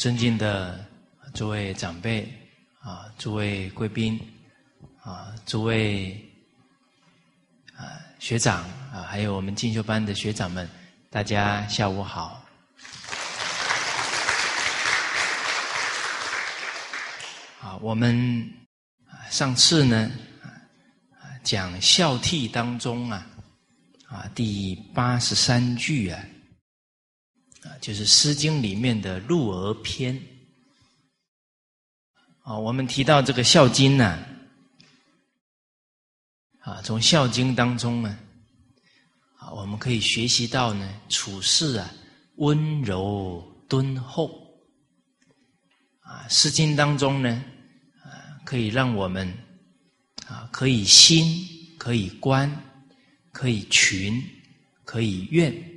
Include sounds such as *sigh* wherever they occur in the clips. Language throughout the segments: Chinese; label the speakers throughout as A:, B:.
A: 尊敬的诸位长辈啊，诸位贵宾啊，诸位啊学长啊，还有我们进修班的学长们，大家下午好。啊，我们上次呢讲孝悌当中啊啊第八十三句啊。就是《诗经》里面的《鹿儿篇》啊。我们提到这个《孝经》呢，啊，从《孝经》当中呢，啊，我们可以学习到呢，处事啊，温柔敦厚。啊，《诗经》当中呢，啊，可以让我们啊，可以心，可以观，可以群，可以怨。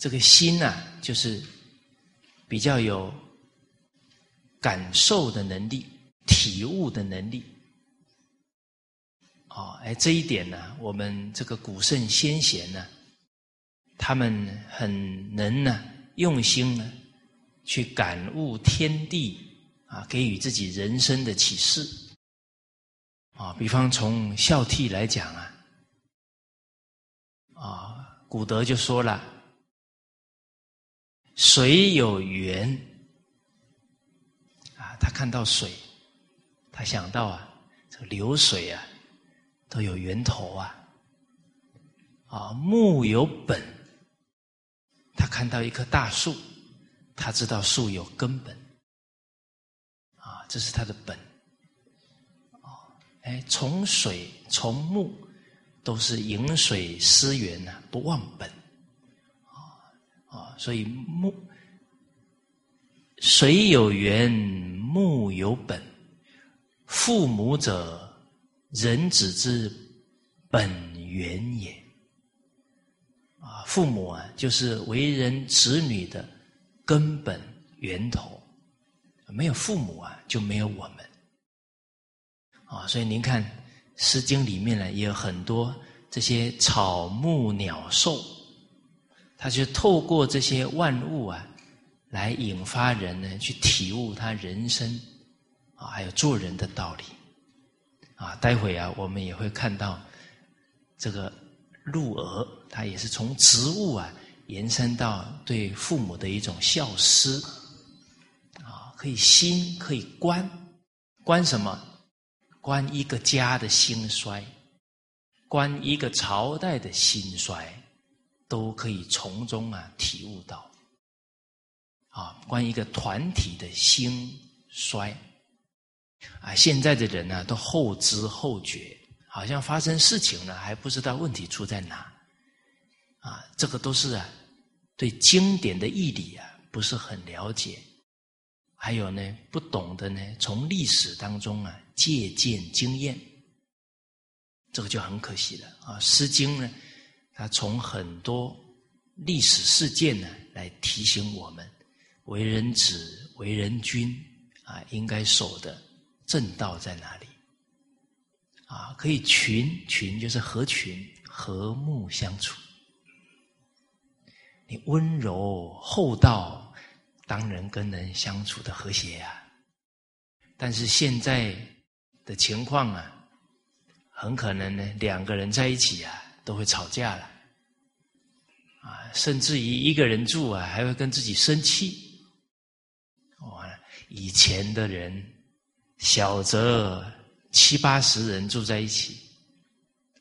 A: 这个心呐，就是比较有感受的能力、体悟的能力。哦，哎，这一点呢，我们这个古圣先贤呢，他们很能呢，用心呢，去感悟天地啊，给予自己人生的启示。啊，比方从孝悌来讲啊，啊，古德就说了。水有源啊，他看到水，他想到啊，这流水啊都有源头啊。啊，木有本，他看到一棵大树，他知道树有根本。啊，这是他的本。啊，哎，从水从木都是饮水思源呐，不忘本。啊，所以木水有源，木有本。父母者，人子之本源也。啊，父母啊，就是为人子女的根本源头。没有父母啊，就没有我们。啊，所以您看《诗经》里面呢，也有很多这些草木鸟兽。他就透过这些万物啊，来引发人呢去体悟他人生啊，还有做人的道理啊。待会啊，我们也会看到这个鹿儿，它也是从植物啊延伸到对父母的一种孝思啊，可以心可以观观什么？观一个家的兴衰，观一个朝代的兴衰。都可以从中啊体悟到，啊，关于一个团体的兴衰，啊，现在的人呢都后知后觉，好像发生事情了还不知道问题出在哪，啊，这个都是啊对经典的义理啊不是很了解，还有呢不懂得呢从历史当中啊借鉴经验，这个就很可惜了。啊，《诗经》呢。他从很多历史事件呢，来提醒我们，为人子、为人君啊，应该守的正道在哪里？啊，可以群群就是合群，和睦相处。你温柔厚道，当然跟人相处的和谐啊。但是现在的情况啊，很可能呢，两个人在一起啊。都会吵架了，甚至于一个人住啊，还会跟自己生气。哇，以前的人，小则七八十人住在一起，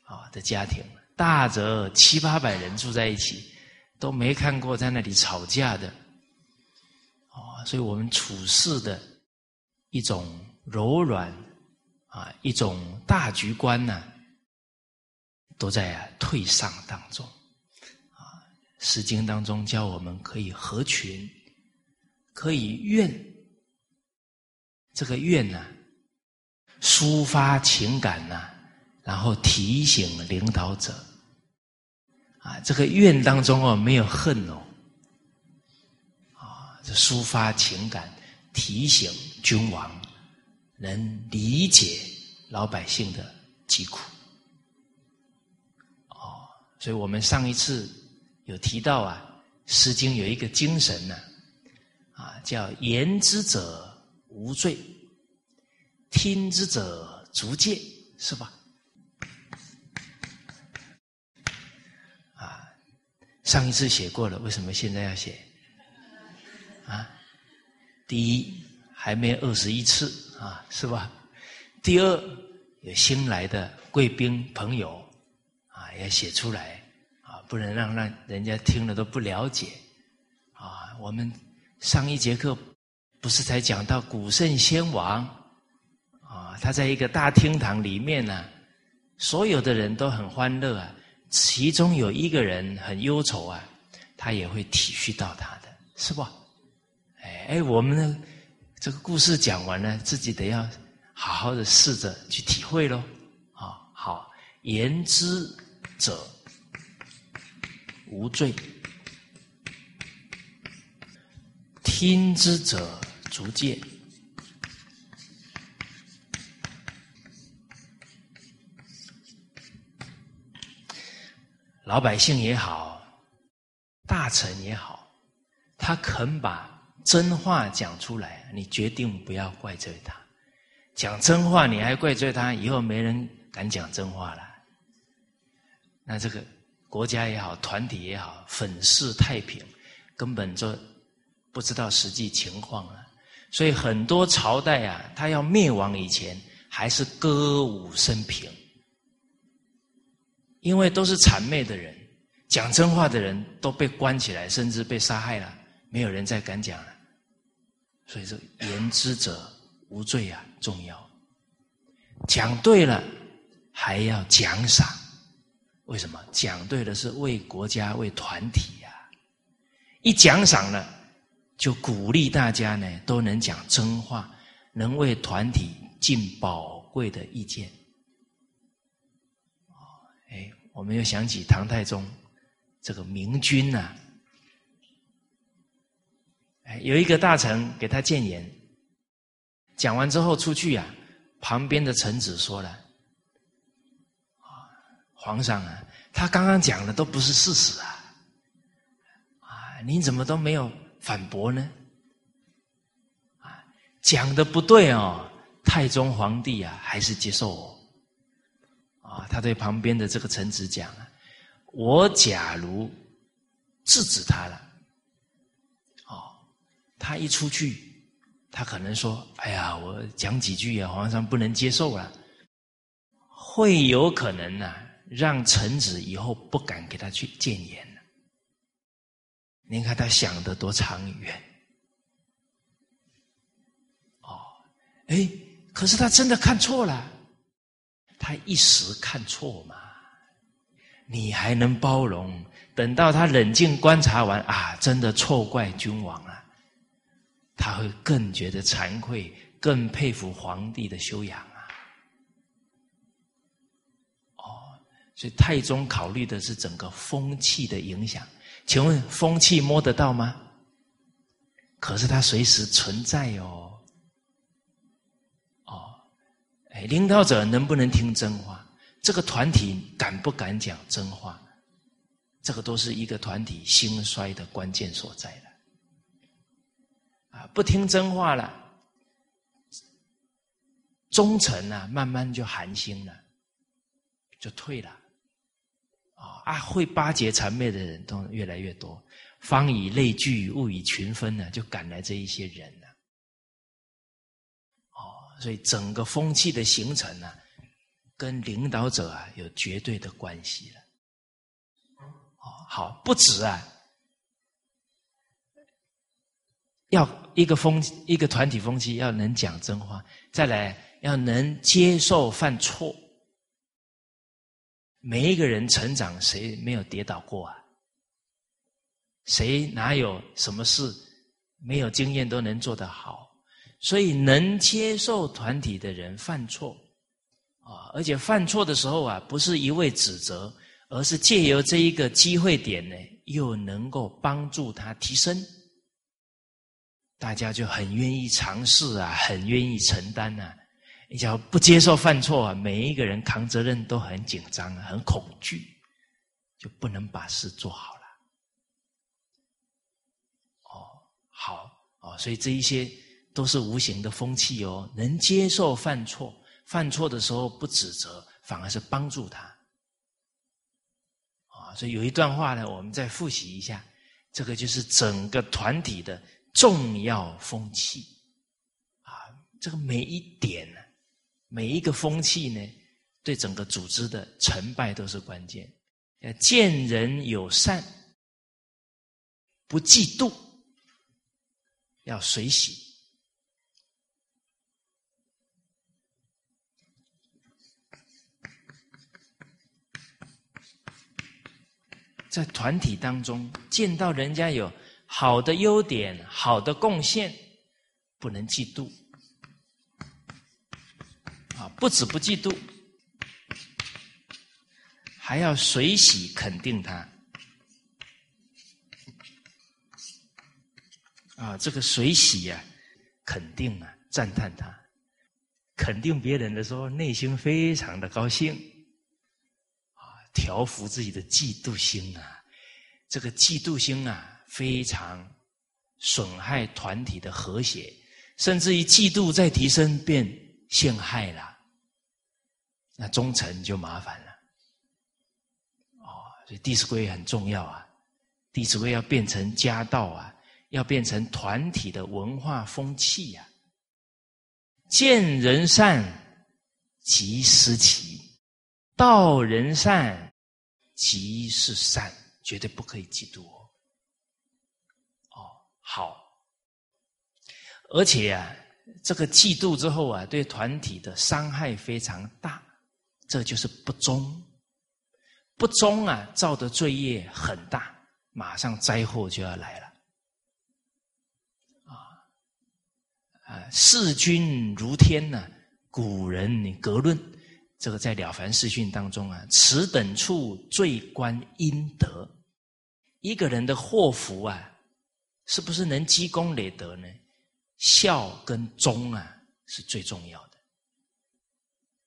A: 啊的家庭，大则七八百人住在一起，都没看过在那里吵架的。哦，所以我们处事的一种柔软，啊，一种大局观呢。都在退上当中，《诗经》当中教我们可以合群，可以怨，这个怨呢，抒发情感呢，然后提醒领导者，啊，这个怨当中哦没有恨哦，啊，这抒发情感，提醒君王能理解老百姓的疾苦。哦所以我们上一次有提到啊，《诗经》有一个精神呢，啊，叫言之者无罪，听之者足戒，是吧？啊，上一次写过了，为什么现在要写？啊，第一还没二十一次啊，是吧？第二有新来的贵宾朋友啊，要写出来，不能让让人家听了都不了解啊，我们。上一节课不是才讲到古圣先王啊？他在一个大厅堂里面呢，所有的人都很欢乐啊。其中有一个人很忧愁啊，他也会体恤到他的，是吧？哎哎，我们呢，这个故事讲完了，自己得要好好的试着去体会喽。啊，好，言之者无罪。听之者足戒，老百姓也好，大臣也好，他肯把真话讲出来，你决定不要怪罪他。讲真话你还怪罪他，以后没人敢讲真话了。那这个国家也好，团体也好，粉饰太平，根本就。不知道实际情况了，所以很多朝代啊，他要灭亡以前还是歌舞升平，因为都是谄媚的人，讲真话的人都被关起来，甚至被杀害了，没有人再敢讲了。所以说，言之者无罪啊，重要。讲对了还要奖赏，为什么？讲对了是为国家、为团体呀，一奖赏了。就鼓励大家呢，都能讲真话，能为团体尽宝贵的意见。哎，我们又想起唐太宗这个明君呐，哎，有一个大臣给他谏言，讲完之后出去呀，旁边的臣子说了：“，皇上啊，他刚刚讲的都不是事实啊，啊，您怎么都没有？”反驳呢？啊，讲的不对哦，太宗皇帝啊，还是接受我。啊，他对旁边的这个臣子讲啊，我假如制止他了，哦，他一出去，他可能说：“哎呀，我讲几句啊，皇上不能接受了。”会有可能呢，让臣子以后不敢给他去谏言。您看他想的多长远，哦，哎，可是他真的看错了，他一时看错嘛，你还能包容？等到他冷静观察完啊，真的错怪君王啊，他会更觉得惭愧，更佩服皇帝的修养。所以太宗考虑的是整个风气的影响。请问风气摸得到吗？可是它随时存在哦。哦，哎，领导者能不能听真话？这个团体敢不敢讲真话？这个都是一个团体兴衰的关键所在的。啊，不听真话了，忠臣啊，慢慢就寒心了，就退了。啊！会巴结谄媚的人都越来越多，方以类聚，物以群分呢，就赶来这一些人呢。哦，所以整个风气的形成呢，跟领导者啊有绝对的关系了。哦，好，不止啊，要一个风一个团体风气要能讲真话，再来要能接受犯错。每一个人成长，谁没有跌倒过啊？谁哪有什么事没有经验都能做得好？所以能接受团体的人犯错啊，而且犯错的时候啊，不是一味指责，而是借由这一个机会点呢，又能够帮助他提升，大家就很愿意尝试啊，很愿意承担呐。你只要不接受犯错啊，每一个人扛责任都很紧张，很恐惧，就不能把事做好了。哦，好哦，所以这一些都是无形的风气哦。能接受犯错，犯错的时候不指责，反而是帮助他。啊，所以有一段话呢，我们再复习一下，这个就是整个团体的重要风气。啊，这个每一点呢，每一个风气呢，对整个组织的成败都是关键。要见人有善，不嫉妒，要随喜，在团体当中见到人家有好的优点、好的贡献，不能嫉妒，不止不嫉妒。还要随喜肯定他，啊，这个随喜呀，肯定啊，赞叹他，肯定别人的时候，内心非常的高兴，啊，调服自己的嫉妒心啊，这个嫉妒心啊，非常损害团体的和谐，甚至于嫉妒再提升变陷害了，那忠诚就麻烦了。哦所以《弟子规》很重要啊，《弟子规》要变成家道啊，要变成团体的文化风气呀。见人善，即思齐；道人善，即是善。绝对不可以嫉妒哦。哦，好。而且啊，这个嫉妒之后啊，对团体的伤害非常大，这就是不忠。不忠啊，造的罪业很大，马上灾祸就要来了。啊啊，视君如天呢？古人格论，这个在《了凡四训》当中啊，此等处最观阴德。一个人的祸福啊，是不是能积功累德呢？孝跟忠啊，是最重要的。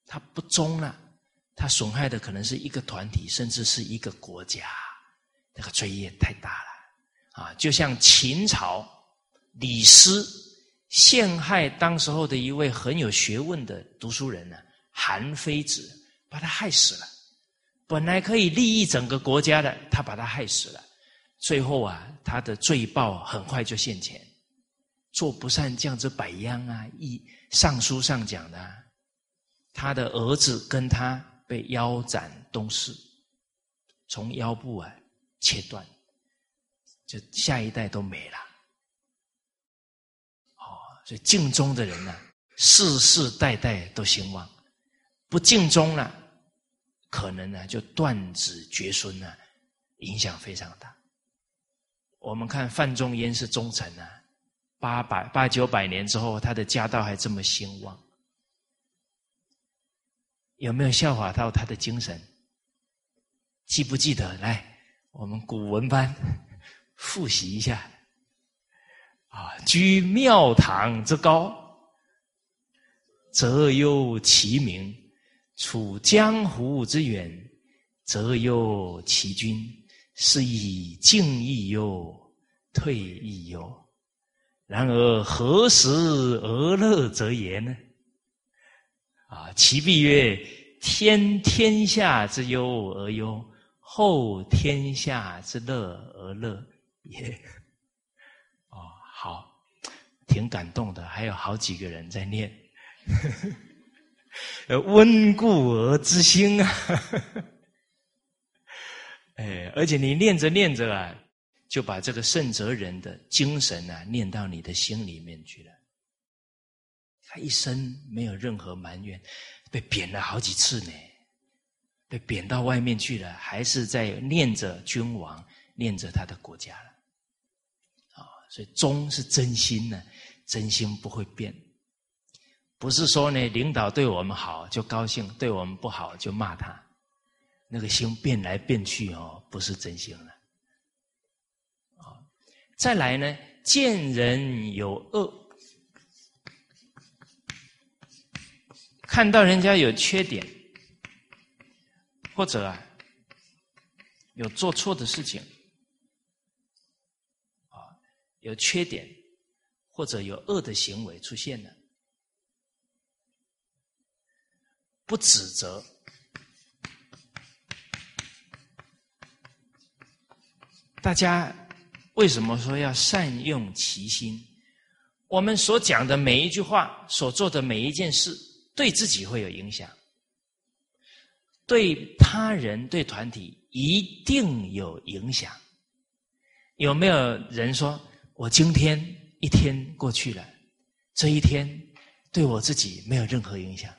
A: 他不忠了。他损害的可能是一个团体，甚至是一个国家，那个罪业太大了啊！就像秦朝李斯陷害当时候的一位很有学问的读书人呢，韩非子，把他害死了。本来可以利益整个国家的，他把他害死了。最后啊，他的罪报很快就现前，做不善，降之百殃啊！一尚书上讲的，他的儿子跟他。被腰斩东逝，从腰部啊切断，就下一代都没了。哦，所以敬宗的人呢，世世代代都兴旺；不敬宗了，可能呢就断子绝孙呢，影响非常大。我们看范仲淹是忠臣啊，八百八九百年之后，他的家道还这么兴旺。有没有效法到他的精神？记不记得？来，我们古文班 *laughs* 复习一下。啊，居庙堂之高，则忧其民；处江湖之远，则忧其君。是以进亦忧，退亦忧。然而何时而乐则言呢？啊，其必曰：天天下之忧而忧，后天下之乐而乐也。哦，好，挺感动的，还有好几个人在念，*laughs* 温故而知新啊。*laughs* 哎，而且你念着念着啊，就把这个圣哲人的精神啊，念到你的心里面去了。他一生没有任何埋怨，被贬了好几次呢，被贬到外面去了，还是在念着君王，念着他的国家了。啊，所以忠是真心呢，真心不会变，不是说呢领导对我们好就高兴，对我们不好就骂他，那个心变来变去哦，不是真心了。啊，再来呢，见人有恶。看到人家有缺点，或者啊有做错的事情，啊有缺点，或者有恶的行为出现了，不指责。大家为什么说要善用其心？我们所讲的每一句话，所做的每一件事，对自己会有影响，对他人、对团体一定有影响。有没有人说我今天一天过去了，这一天对我自己没有任何影响，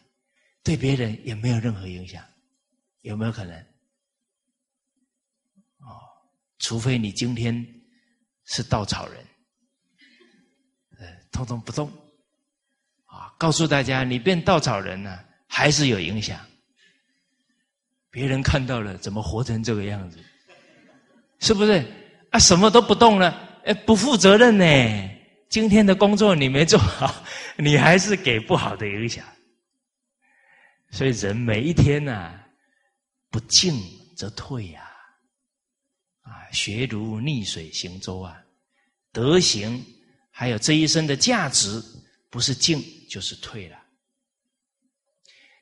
A: 对别人也没有任何影响？有没有可能？哦除非你今天是稻草人，呃，通通不动，啊，告诉大家，你变稻草人呢，还是有影响。别人看到了，怎么活成这个样子？是不是？啊，什么都不动了，哎，不负责任呢。今天的工作你没做好，*laughs* 你还是给不好的影响。所以人每一天呢，不进则退呀。啊，学如逆水行舟啊，德行还有这一生的价值，不是进就是退了。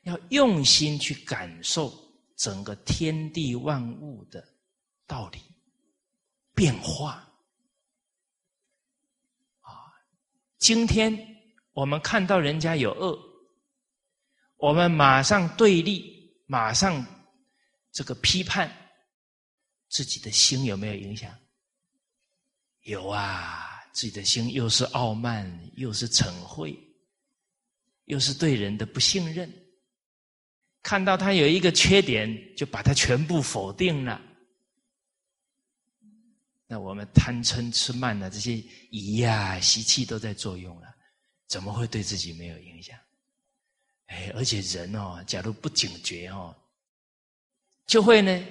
A: 要用心去感受整个天地万物的道理变化。啊，今天我们看到人家有恶，我们马上对立，马上这个批判。自己的心有没有影响？有啊，自己的心又是傲慢，又是嗔恚，又是对人的不信任。看到他有一个缺点，就把他全部否定了。那我们贪嗔痴慢的这些疑呀、习气都在作用了，怎么会对自己没有影响？哎，而且人哦，假如不警觉哦，就会呢。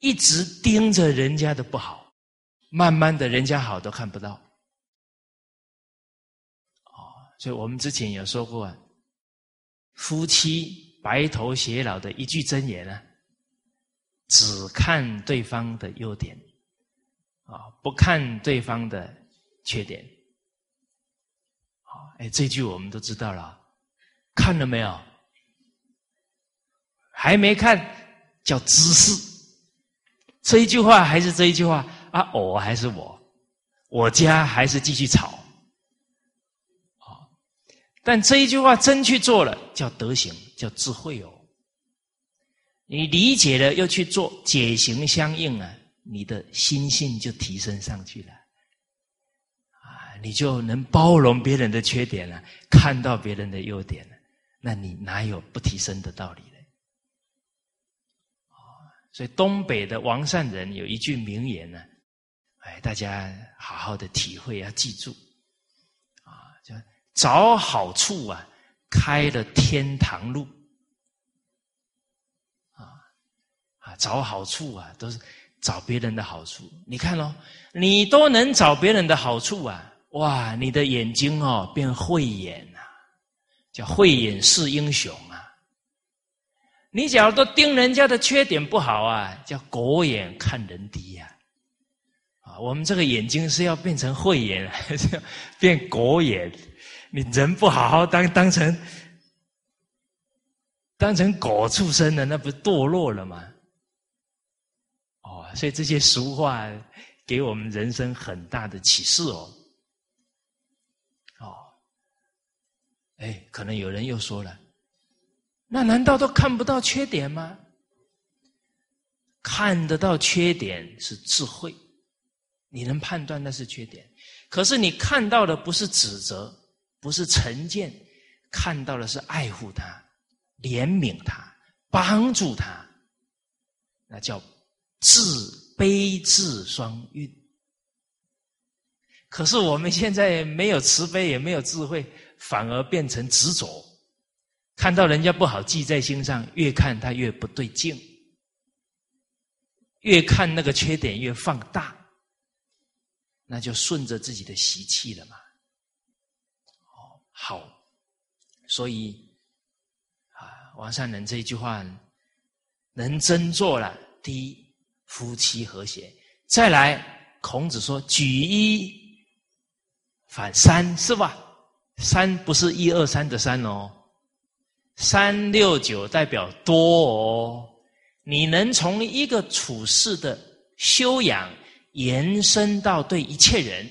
A: 一直盯着人家的不好，慢慢的人家好都看不到。所以我们之前有说过，啊夫妻白头偕老的一句真言呢，只看对方的优点，啊，不看对方的缺点。好，哎，这句我们都知道了，看了没有？还没看，叫知识。这一句话还是这一句话啊？我还是我，我家还是继续吵，但这一句话真去做了，叫德行，叫智慧哦。你理解了又去做，解行相应啊，你的心性就提升上去了，啊，你就能包容别人的缺点了，看到别人的优点了，那你哪有不提升的道理呢？所以东北的王善人有一句名言呢，哎，大家好好的体会要记住，啊，叫找好处啊，开了天堂路，啊啊，找好处啊，都是找别人的好处。你看哦，你都能找别人的好处啊，哇，你的眼睛哦变慧眼呐，叫慧眼识英雄啊。你假如都盯人家的缺点不好啊，叫狗眼看人低呀！啊，我们这个眼睛是要变成慧眼，还 *laughs* 是变狗眼？你人不好好当，当成当成狗畜生的，那不堕落了吗？哦，所以这些俗话给我们人生很大的启示哦。哦，哎，可能有人又说了。那难道都看不到缺点吗？看得到缺点是智慧，你能判断那是缺点。可是你看到的不是指责，不是成见，看到的是爱护他、怜悯他、帮助他，那叫自悲智双运。可是我们现在没有慈悲，也没有智慧，反而变成执着。看到人家不好记在心上，越看他越不对劲，越看那个缺点越放大，那就顺着自己的习气了嘛。好，所以啊，王善人这一句话能真做了。第一，夫妻和谐；再来，孔子说举一反三是吧？三不是一二三的三哦，三六九代表多哦。你能从一个处事的修养延伸到对一切人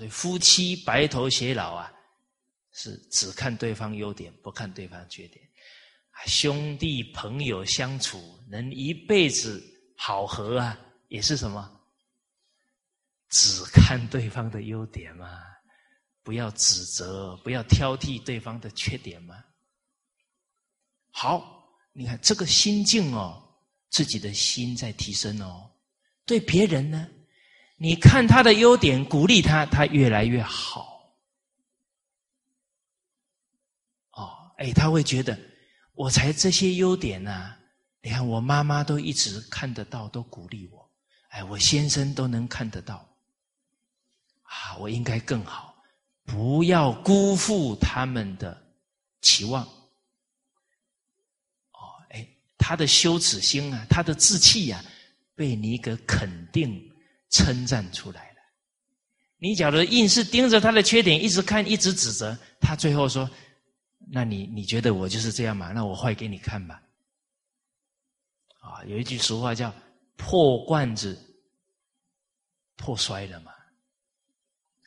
A: 所以夫妻白头偕老啊，是只看对方优点，不看对方缺点。兄弟朋友相处能一辈子好合啊，也是什么？只看对方的优点嘛，不要指责，不要挑剔对方的缺点嘛。好，你看这个心境哦，自己的心在提升哦。对别人呢，你看他的优点，鼓励他，他越来越好。哦，哎，他会觉得。我才这些优点呢，你看我妈妈都一直看得到，都鼓励我，哎，我先生都能看得到，啊，我应该更好，不要辜负他们的期望。哦，哎，他的羞耻心啊，他的志气呀，被你给肯定、称赞出来了。你假如硬是盯着他的缺点，一直看，一直指责，他最后说。那你你觉得我就是这样吗？那我坏给你看吧。啊，有一句俗话叫“破罐子破摔了”嘛。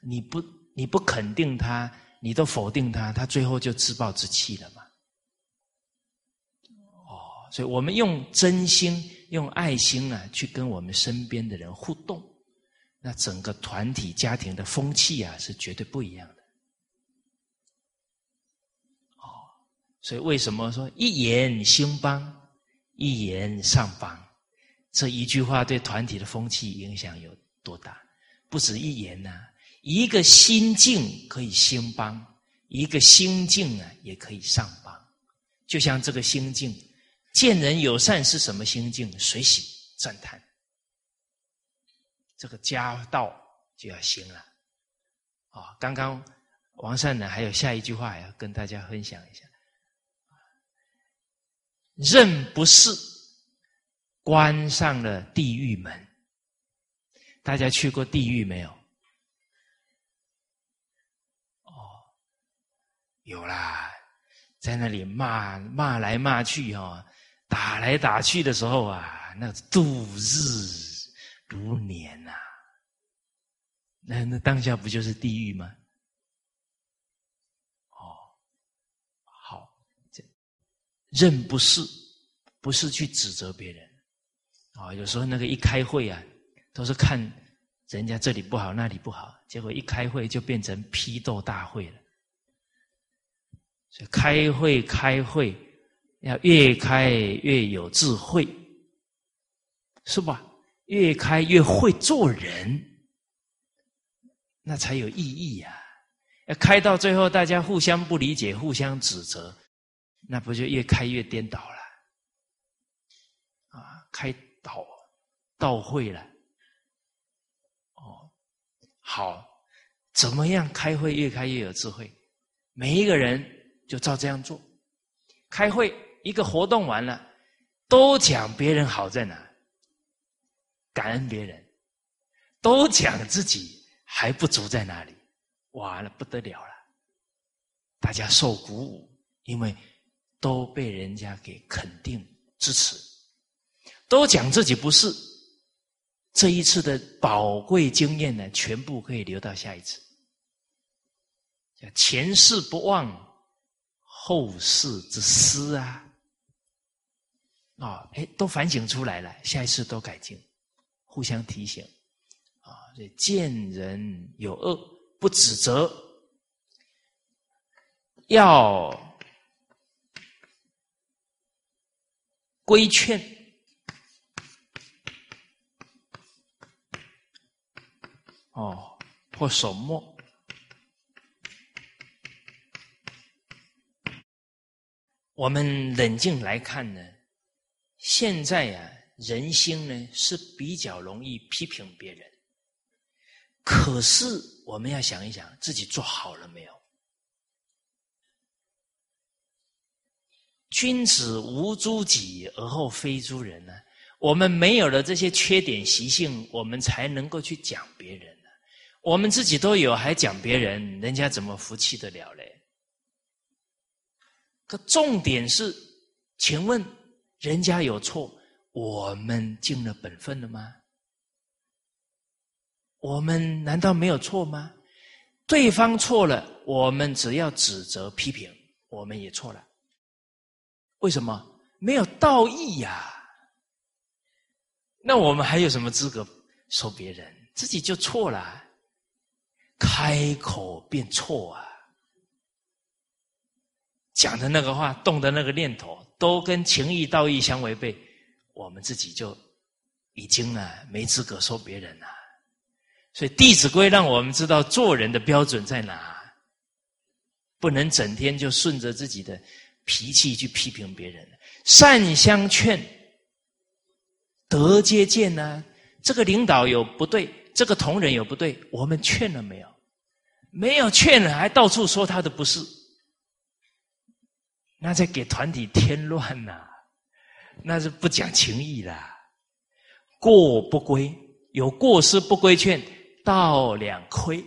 A: 你不你不肯定他，你都否定他，他最后就自暴自弃了嘛。哦，所以我们用真心、用爱心啊，去跟我们身边的人互动，那整个团体家庭的风气啊，是绝对不一样的。哦所以，为什么说一言兴邦，一言上邦？这一句话对团体的风气影响有多大？不止一言呐，一个心境可以兴邦，一个心境啊也可以上邦。就像这个心境，见人友善是什么心境？随喜赞叹，这个家道就要兴了。啊，刚刚王善呢，还有下一句话要跟大家分享一下。任不是关上了地狱门，大家去过地狱没有？哦，有啦，在那里骂骂来骂去哈，打来打去的时候啊，那度日如年呐，那那当下不就是地狱吗？哦，好，这认不是，不是去指责别人，啊，有时候那个一开会啊，都是看人家这里不好那里不好，结果一开会就变成批斗大会了。所以开会开会要越开越有智慧，是吧？越开越会做人，那才有意义呀。要开到最后，大家互相不理解，互相指责。那不就越开越颠倒了？啊，开导道会了。哦，好，怎么样开会越开越有智慧？每一个人就照这样做。开会一个活动完了，都讲别人好在哪，感恩别人，都讲自己还不足在哪里。哇，那不得了了！大家受鼓舞，因为。都被人家给肯定支持，都讲自己不是。这一次的宝贵经验呢，全部可以留到下一次。叫前世不忘，后世之师啊！啊，哎，都反省出来了，下一次都改进，互相提醒啊！这见人有恶不指责，要。规劝，哦，或守默。我们冷静来看呢，现在呀，人心呢是比较容易批评别人。可是我们要想一想，自己做好了没有？君子无诸己而后非诸人呢？我们没有了这些缺点习性，我们才能够去讲别人呢。我们自己都有，还讲别人，人家怎么服气得了嘞？可重点是，请问人家有错，我们尽了本分了吗？我们难道没有错吗？对方错了，我们只要指责批评，我们也错了。为什么？没有道义呀。那我们还有什么资格说别人？自己就错了，开口便错啊！讲的那个话，动的那个念头，都跟情义道义相违背，我们自己就已经啊没资格说别人了。所以《弟子规》让我们知道做人的标准在哪，不能整天就顺着自己的脾气去批评别人，善相劝。得接见呢？这个领导有不对，这个同仁有不对，我们劝了没有？没有劝了，还到处说他的不是，那在给团体添乱呐！那是不讲情义啦。过不归，有过失不规劝，道两亏。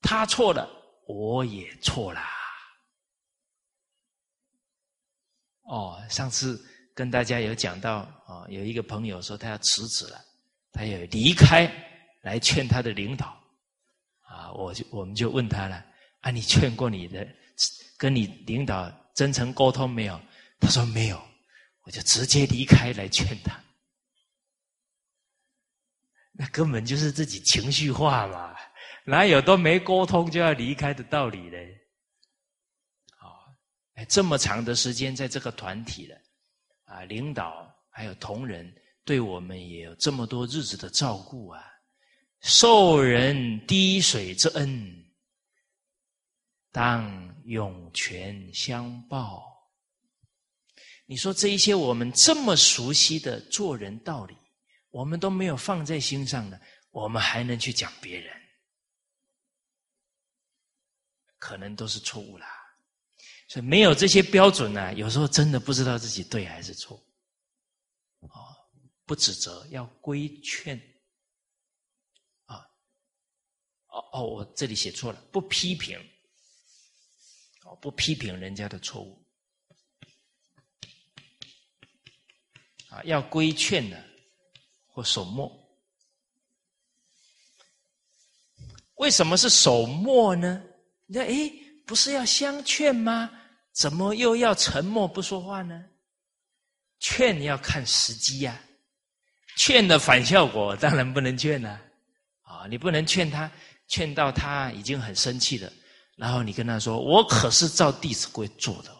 A: 他错了，我也错啦。哦，上次。跟大家有讲到啊，有一个朋友说他要辞职了，他要离开来劝他的领导啊，我就我们就问他了啊，你劝过你的跟你领导真诚沟通没有？他说没有，我就直接离开来劝他，那根本就是自己情绪化嘛，哪有都没沟通就要离开的道理呢？啊，哎，这么长的时间在这个团体了。啊，领导还有同仁对我们也有这么多日子的照顾啊，受人滴水之恩，当涌泉相报。你说这一些我们这么熟悉的做人道理，我们都没有放在心上的，我们还能去讲别人，可能都是错误啦。所以没有这些标准呢，有时候真的不知道自己对还是错。啊，不指责，要规劝。啊，哦哦，我这里写错了，不批评。哦，不批评人家的错误。啊，要规劝呢，或守默。为什么是守默呢？你看，哎，不是要相劝吗？怎么又要沉默不说话呢？劝要看时机呀，劝的反效果当然不能劝了。啊，你不能劝他，劝到他已经很生气了，然后你跟他说：“我可是照《弟子规》做的，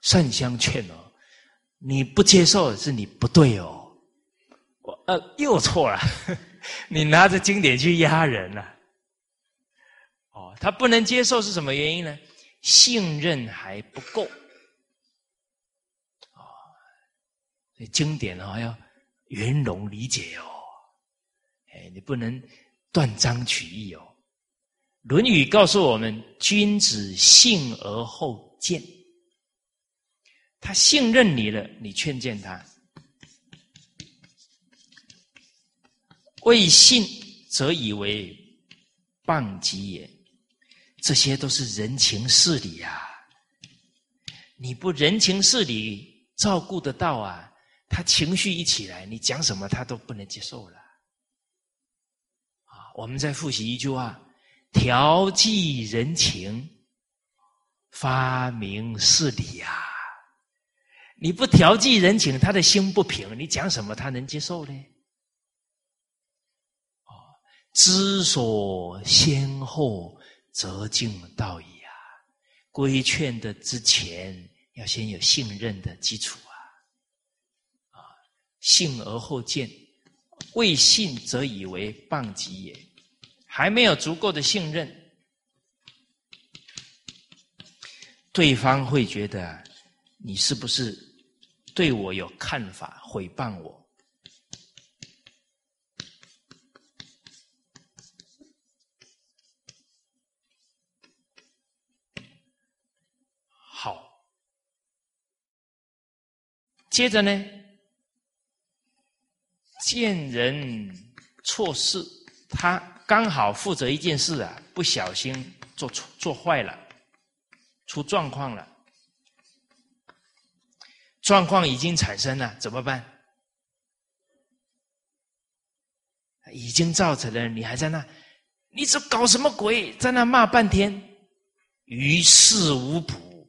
A: 善相劝哦，你不接受是你不对哦。”我呃又错了，*laughs* 你拿着经典去压人了。哦，他不能接受是什么原因呢？信任还不够啊！所以经典啊要圆融理解哦。哎，你不能断章取义哦。《论语》告诉我们：君子信而后见。他信任你了，你劝谏他；未信则以为谤己也。这些都是人情事理呀，你不人情事理照顾得到啊？他情绪一起来，你讲什么他都不能接受了。啊，我们再复习一句话：调剂人情，发明事理呀。你不调剂人情，他的心不平，你讲什么他能接受呢？啊，知所先后。则敬道矣啊，规劝的之前要先有信任的基础啊，啊，信而后见，未信则以为谤己也，还没有足够的信任，对方会觉得你是不是对我有看法，诽谤我。好接着呢，见人错事，他刚好负责一件事啊，不小心做错做坏了，出状况了，状况已经产生了，怎么办？已经造成了，你还在那，你这搞什么鬼？在那骂半天，于事无补，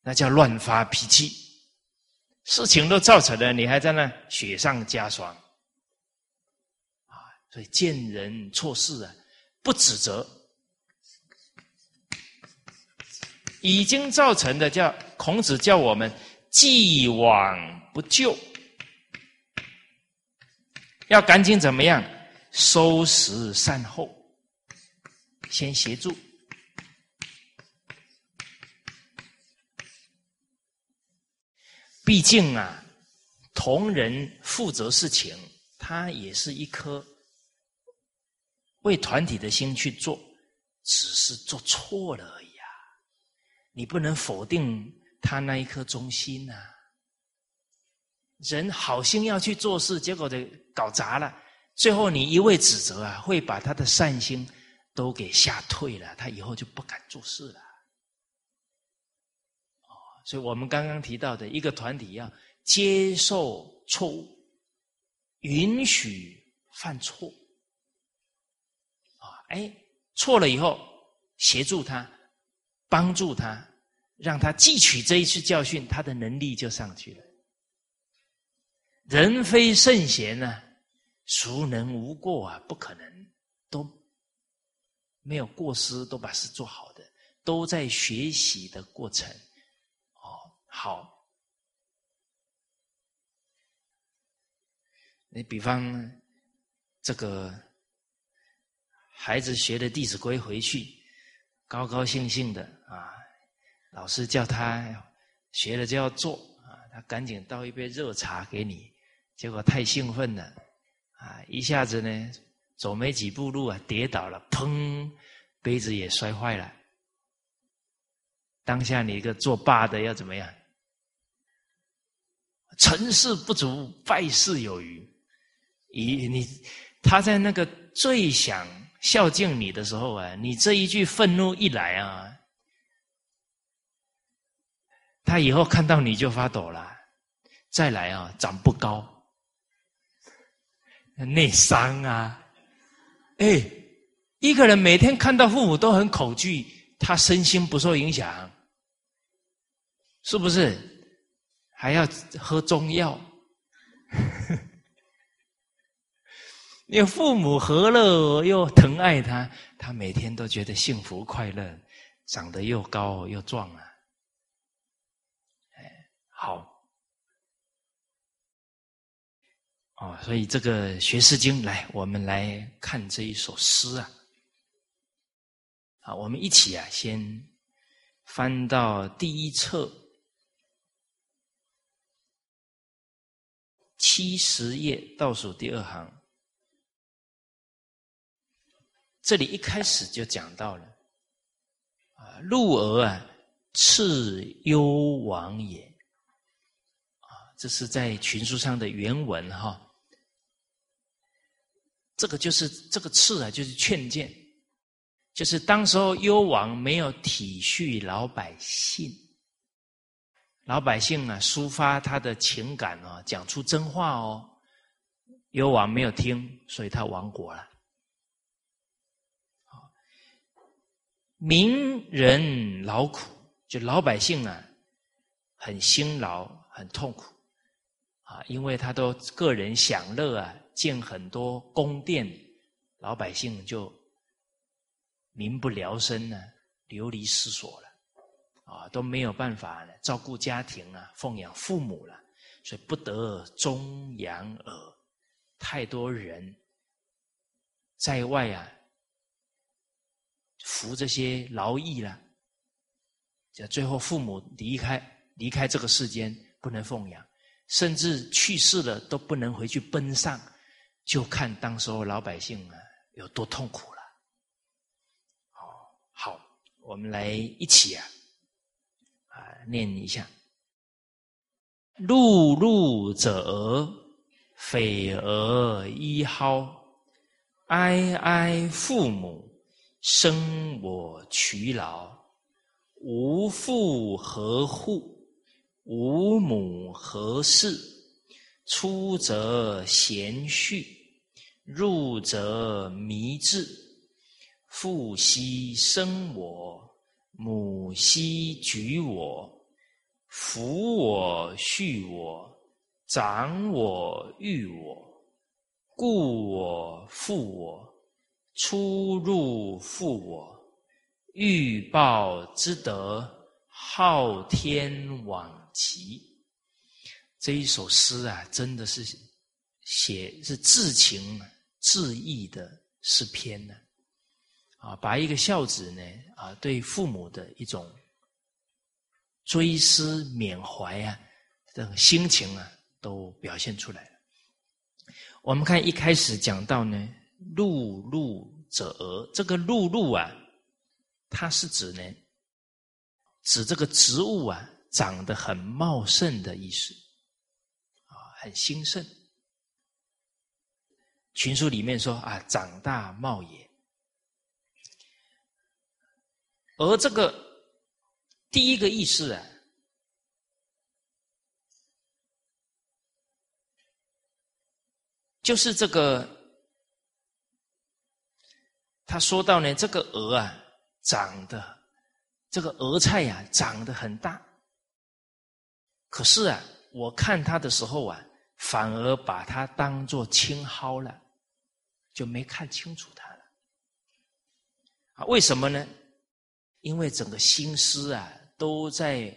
A: 那叫乱发脾气。事情都造成了，你还在那雪上加霜啊！所以见人错事啊，不指责，已经造成的叫孔子叫我们既往不咎，要赶紧怎么样？收拾善后，先协助。毕竟啊，同仁负责事情，他也是一颗为团体的心去做，只是做错了而已啊！你不能否定他那一颗忠心呐。人好心要去做事，结果的搞砸了。最后，你一味指责啊，会把他的善心都给吓退了，他以后就不敢做事了。哦，所以我们刚刚提到的一个团体要接受错误，允许犯错，啊，哎，错了以后协助他，帮助他，让他汲取这一次教训，他的能力就上去了。人非圣贤呢？孰能无过啊？不可能，都没有过失，都把事做好的，都在学习的过程。哦，好。你比方这个孩子学的《弟子规》回去，高高兴兴的，老师叫他学了就要做啊，他赶紧倒一杯热茶给你，结果太兴奋了。啊！一下子呢，走没几步路啊，跌倒了，砰，杯子也摔坏了。当下你一个做爸的要怎么样？成事不足，败事有余。以你他在那个最想孝敬你的时候啊，你这一句愤怒一来啊，他以后看到你就发抖了。再来啊，长不高。内伤啊！哎，一个人每天看到父母都很恐惧，他身心不受影响，是不是？还要喝中药？*laughs* 你父母和乐又疼爱他，他每天都觉得幸福快乐，长得又高又壮啊！好。哦，所以这个学诗经来，我们来看这一首诗啊。啊，我们一起啊，先翻到第一册七十页倒数第二行，这里一开始就讲到了啊，鹿儿啊，赤幽王也，这是在群书上的原文哈。这个就是这个刺啊，就是劝谏，就是当时候幽王没有体恤老百姓，老百姓啊抒发他的情感哦，讲出真话哦，幽王没有听，所以他亡国了。民人劳苦，就老百姓啊，很辛劳，很痛苦啊，因为他都个人享乐啊。建很多宫殿，老百姓就民不聊生呢，流离失所了，啊，都没有办法照顾家庭啊，奉养父母了，所以不得终养耳。太多人在外啊，服这些劳役了，就最后父母离开，离开这个世间，不能奉养，甚至去世了都不能回去奔丧。就看当时候老百姓啊有多痛苦了。好，好，我们来一起啊啊念一下：碌碌者匪儿一蒿，哀哀父母，生我劬劳。无父何户？无母何事？出则贤序，入则迷志。父兮生我，母兮举我，扶我恤我，长我育我，故我负我，出入负我。欲报之德，昊天罔极。这一首诗啊，真的是写是至情至意的诗篇呢。啊，把一个孝子呢，啊，对父母的一种追思缅怀啊，这种心情啊，都表现出来了。我们看一开始讲到呢，“碌碌者”，这个“碌碌”啊。它是指呢，指这个植物啊长得很茂盛的意思，啊，很兴盛。群书里面说啊，长大茂也。而这个第一个意思啊，就是这个，他说到呢，这个鹅啊。长得这个鹅菜呀，长得很大。可是啊，我看他的时候啊，反而把他当做青蒿了，就没看清楚他了。啊，为什么呢？因为整个心思啊，都在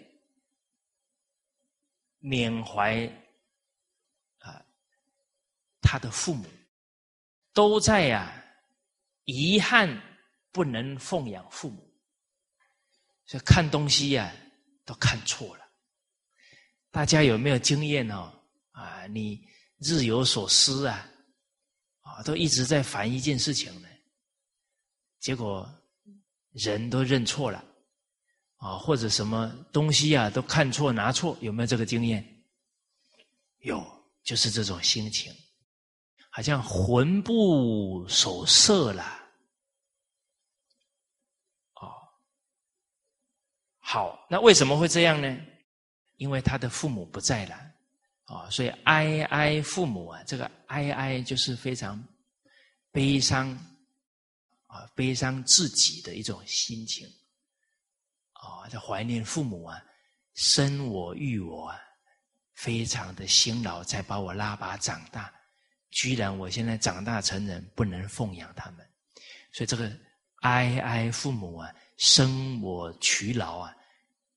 A: 缅怀啊他的父母，都在呀遗憾。不能奉养父母，所以看东西呀都看错了。大家有没有经验哦？啊，你日有所思啊，啊，都一直在烦一件事情呢，结果人都认错了，啊，或者什么东西啊都看错拿错，有没有这个经验？有，就是这种心情，好像魂不守舍了。哦好，那为什么会这样呢？因为他的父母不在了，啊，所以哀哀父母啊，这个哀哀就是非常悲伤，啊，悲伤自己的一种心情，啊，在怀念父母啊，生我育我啊，非常的辛劳，才把我拉拔长大，居然我现在长大成人，不能奉养他们，所以这个哀哀父母啊。生我劬劳啊，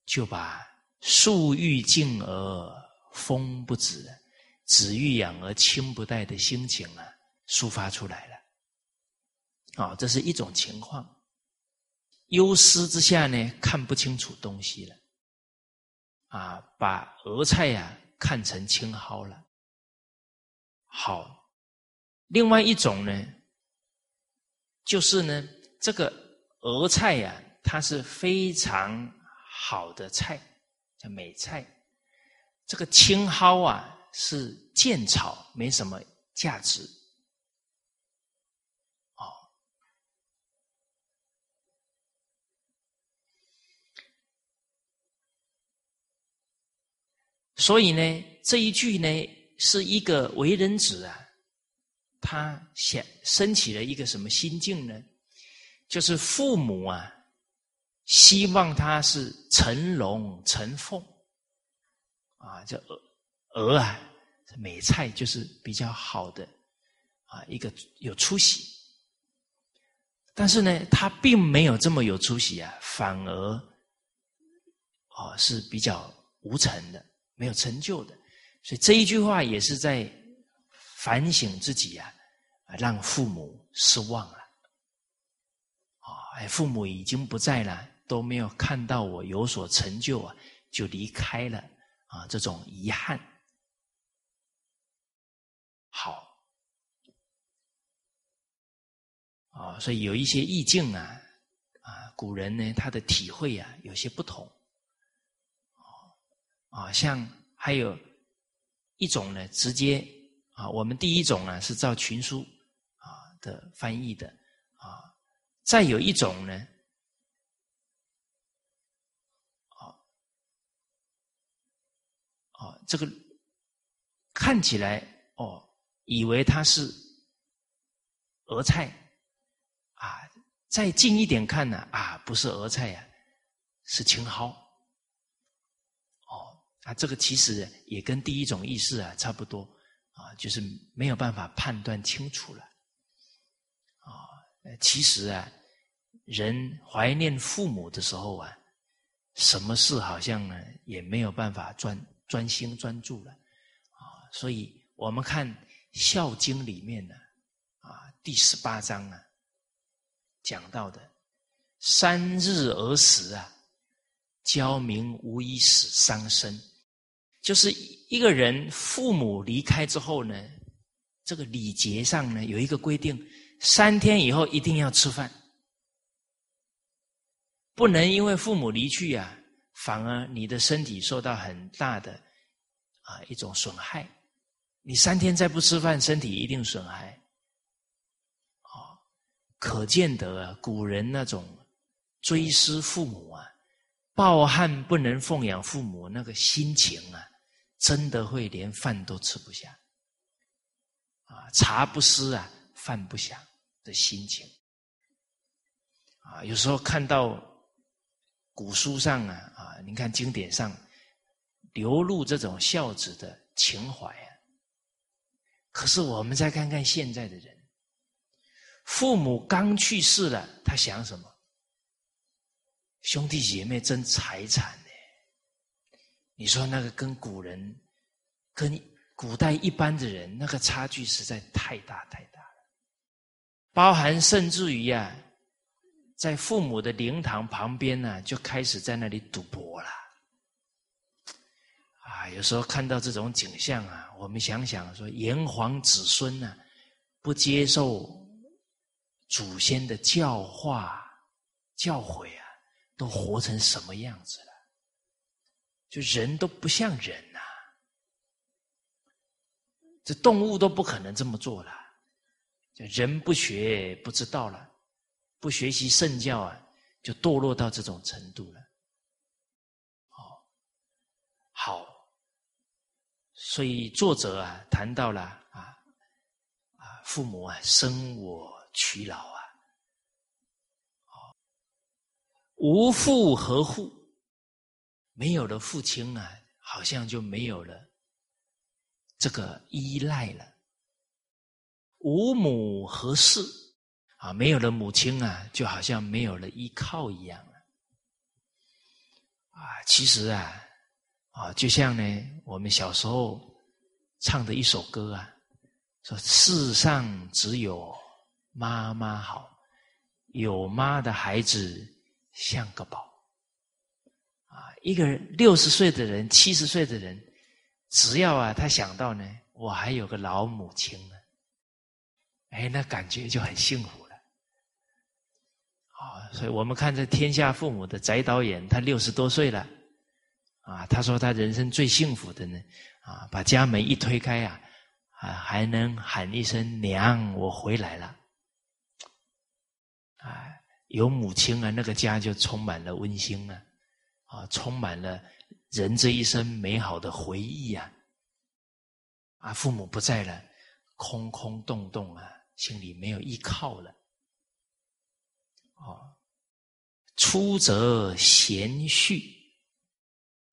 A: 就把树欲静而风不止，子欲养而亲不待的心情啊，抒发出来了。啊，这是一种情况。忧思之下呢，看不清楚东西了，啊，把鹅菜呀看成青蒿了。好，另外一种呢，就是呢，这个鹅菜呀。它是非常好的菜，叫美菜。这个青蒿啊是贱草，没什么价值。哦，所以呢，这一句呢是一个为人子啊，他想升起了一个什么心境呢？就是父母啊。希望他是成龙成凤，啊，这鹅鹅啊，美菜就是比较好的啊，一个有出息。但是呢，他并没有这么有出息啊，反而哦是比较无成的，没有成就的。所以这一句话也是在反省自己啊，让父母失望了。啊，哎，父母已经不在了。都没有看到我有所成就啊，就离开了啊，这种遗憾。好啊，所以有一些意境啊，啊，古人呢他的体会啊有些不同。啊，像还有一种呢，直接啊，我们第一种呢是照群书啊的翻译的啊，再有一种呢，啊，这个看起来哦，以为它是俄菜啊，再近一点看呢啊，不是俄菜呀，是青蒿。哦啊，这个其实也跟第一种意思啊差不多啊，就是没有办法判断清楚了啊。其实啊，人怀念父母的时候啊，什么事好像呢也没有办法专专心专注了啊。所以我们看《孝经》里面呢啊，第十八章啊讲到的三日而食啊，教民无以死伤身。就是一个人父母离开之后呢，这个礼节上呢有一个规定：三天以后一定要吃饭，不能因为父母离去呀，反而你的身体受到很大的啊一种损害。你三天再不吃饭，身体一定损害。哦，可见得啊，古人那种追思父母啊，抱憾不能奉养父母那个心情啊。真的会连饭都吃不下，啊，茶不思啊，饭不想的心情，啊，有时候看到古书上啊，你看经典上流露这种孝子的情怀啊，可是我们再看看现在的人，父母刚去世了，他想什么？兄弟姐妹争财产呢。你说那个跟古人、跟古代一般的人，那个差距实在太大太大了。包含甚至于啊，在父母的灵堂旁边呢，就开始在那里赌博了。啊，有时候看到这种景象啊，我们想想说，炎黄子孙呢，不接受祖先的教化、教诲啊，都活成什么样子了？就人都不像人呐，这动物都不可能这么做了。人不学不知道了，不学习圣教啊，就堕落到这种程度了。哦，好，所以作者啊谈到了啊啊，父母啊生我娶老啊，哦，无父何父？没有了父亲啊，好像就没有了这个依赖了。无母何事啊？没有了母亲啊，就好像没有了依靠一样。啊，其实啊，啊，就像呢，我们小时候唱的一首歌啊，说世上只有妈妈好，有妈的孩子像个宝。啊一个人六十岁的人、七十岁的人，只要啊，他想到呢，我还有个老母亲呢，哎，那感觉就很幸福。所以我们看这《天下父母》的翟导演，他六十多岁了，啊，他说他人生最幸福的呢，啊，把家门一推开啊，啊，还能喊一声娘，我回来了，啊，有母亲啊，那个家就充满了温馨了。啊，充满了人这一生美好的回忆呀！啊，父母不在了，空空洞洞啊，心里没有依靠了。哦，出则贤绪，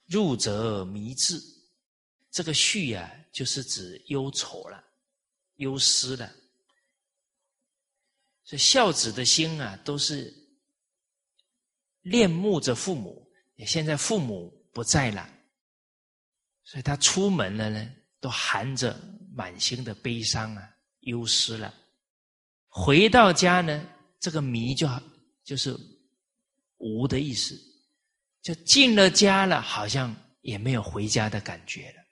A: 入则迷志。这个绪啊，就是指忧愁了，忧思了。所以孝子的心啊，都是恋慕着父母。现在父母不在了，所以他出门了呢，都含着满心的悲伤啊，忧思了。回到家呢，这个迷就就是无的意思，就进了家了，好像也没有回家的感觉了。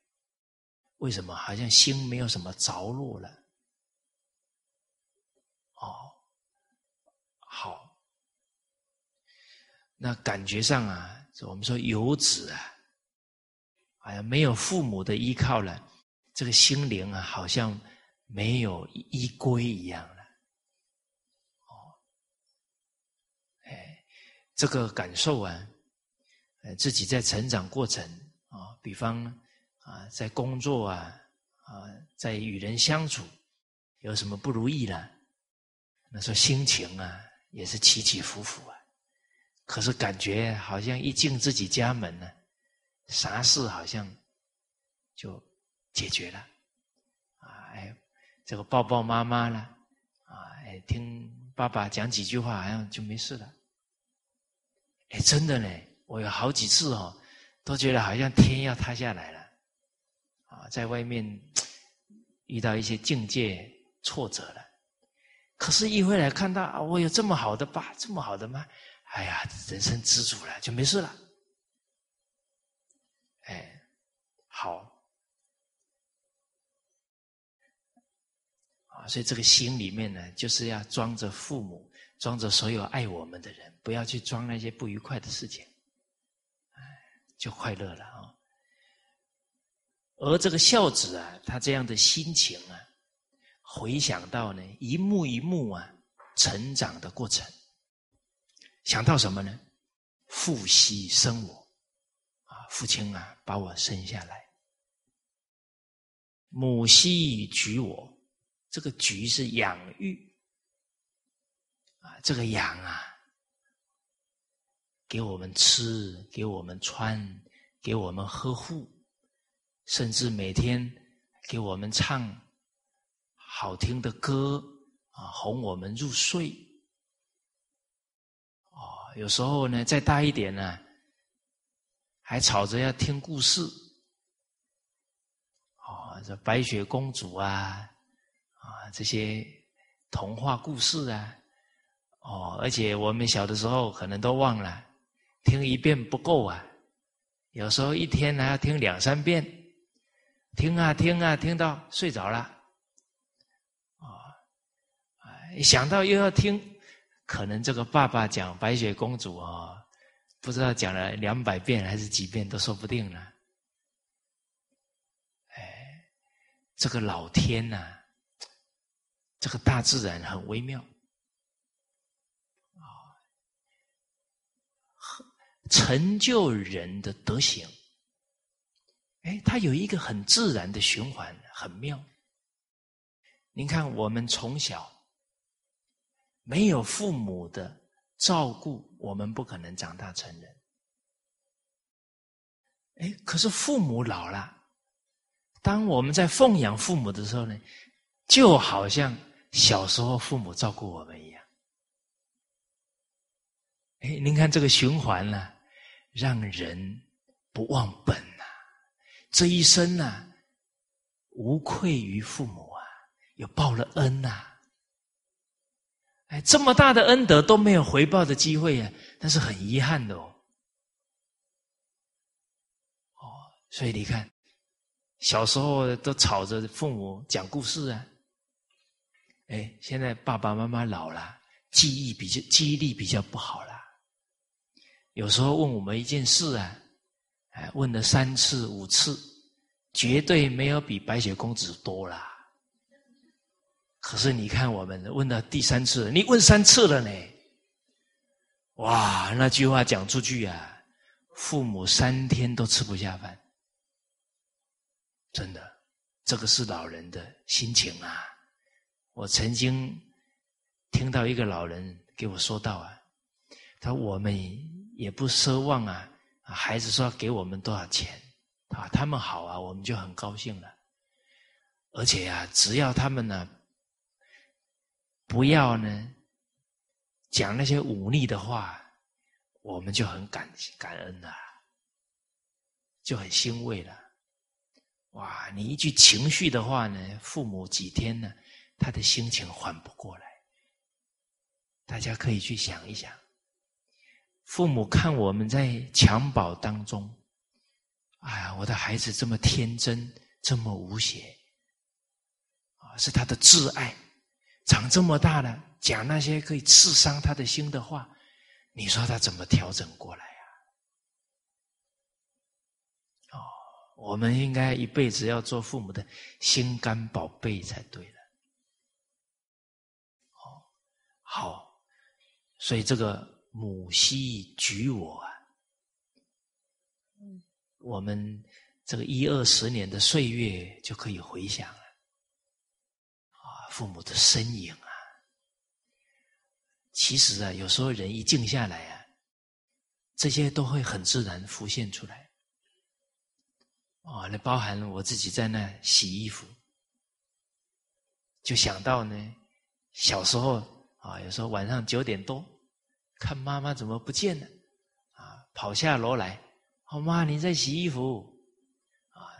A: 为什么？好像心没有什么着落了。哦，好，那感觉上啊。我们说游子啊，好像，没有父母的依靠了，这个心灵啊，好像没有依归一样了。哦，哎，这个感受啊，呃，自己在成长过程啊，比方啊，在工作啊，啊，在与人相处，有什么不如意了，那时候心情啊，也是起起伏伏啊。可是感觉好像一进自己家门呢，啥事好像就解决了，啊，哎，这个抱抱妈妈了，啊，哎，听爸爸讲几句话，好像就没事了。哎，真的呢，我有好几次哦，都觉得好像天要塌下来了，啊，在外面遇到一些境界挫折了，可是，一回来看到啊，我有这么好的爸，这么好的妈。哎呀，人生知足了，就没事了。哎，好啊，所以这个心里面呢，就是要装着父母，装着所有爱我们的人，不要去装那些不愉快的事情，哎，就快乐了啊。而这个孝子啊，他这样的心情啊，回想到呢，一幕一幕啊，成长的过程。想到什么呢？父兮生我，啊，父亲啊，把我生下来。母兮举我，这个举是养育，这个羊啊，给我们吃，给我们穿，给我们呵护，甚至每天给我们唱好听的歌，啊，哄我们入睡。哦有时候呢，再大一点呢，还吵着要听故事，哦，这白雪公主啊，啊，这些童话故事啊，哦，而且我们小的时候可能都忘了，听一遍不够啊，有时候一天还要听两三遍，听啊听啊，听到睡着了，啊，一想到又要听。可能这个爸爸讲白雪公主啊，不知道讲了两百遍还是几遍都说不定了。哎，这个老天呐，这个大自然很微妙啊，成就人的德行。哎，它有一个很自然的循环，很妙。您看，我们从小。没有父母的照顾，我们不可能长大成人。哎，可是父母老了，当我们在奉养父母的时候呢，就好像小时候父母照顾我们一样。哎，您看这个循环呢，让人不忘本呐，这一生呐，无愧于父母啊，有报了恩呐。哎，这么大的恩德都没有回报的机会呀，那是很遗憾的哦。哦，所以你看，小时候都吵着父母讲故事啊。哎，现在爸爸妈妈老了，记忆比较记忆力比较不好了。有时候问我们一件事啊，哎，问了三次五次，绝对没有比白雪公主多啦。可是你看，我们问了第三次，你问三次了呢？哇，那句话讲出去啊，父母三天都吃不下饭，真的，这个是老人的心情啊。我曾经听到一个老人给我说到啊，他说我们也不奢望啊，孩子说给我们多少钱啊，他们好啊，我们就很高兴了。而且呀，只要他们呢。不要呢，讲那些忤逆的话，我们就很感感恩了，就很欣慰了。哇，你一句情绪的话呢，父母几天呢，他的心情缓不过来。大家可以去想一想，父母看我们在襁褓当中，哎呀，我的孩子这么天真，这么无邪，啊，是他的挚爱。长这么大了，讲那些可以刺伤他的心的话，你说他怎么调整过来呀？哦，我们应该一辈子要做父母的心肝宝贝才对了。哦，好，所以这个母兮举我啊，我们这个一二十年的岁月就可以回想了。啊，父母的身影啊，其实啊，有时候人一静下来啊，这些都会很自然浮现出来。啊，那包含了我自己在那洗衣服，就想到呢，小时候啊，有时候晚上九点多，看妈妈怎么不见了，啊，跑下楼来，哦妈你在洗衣服，啊，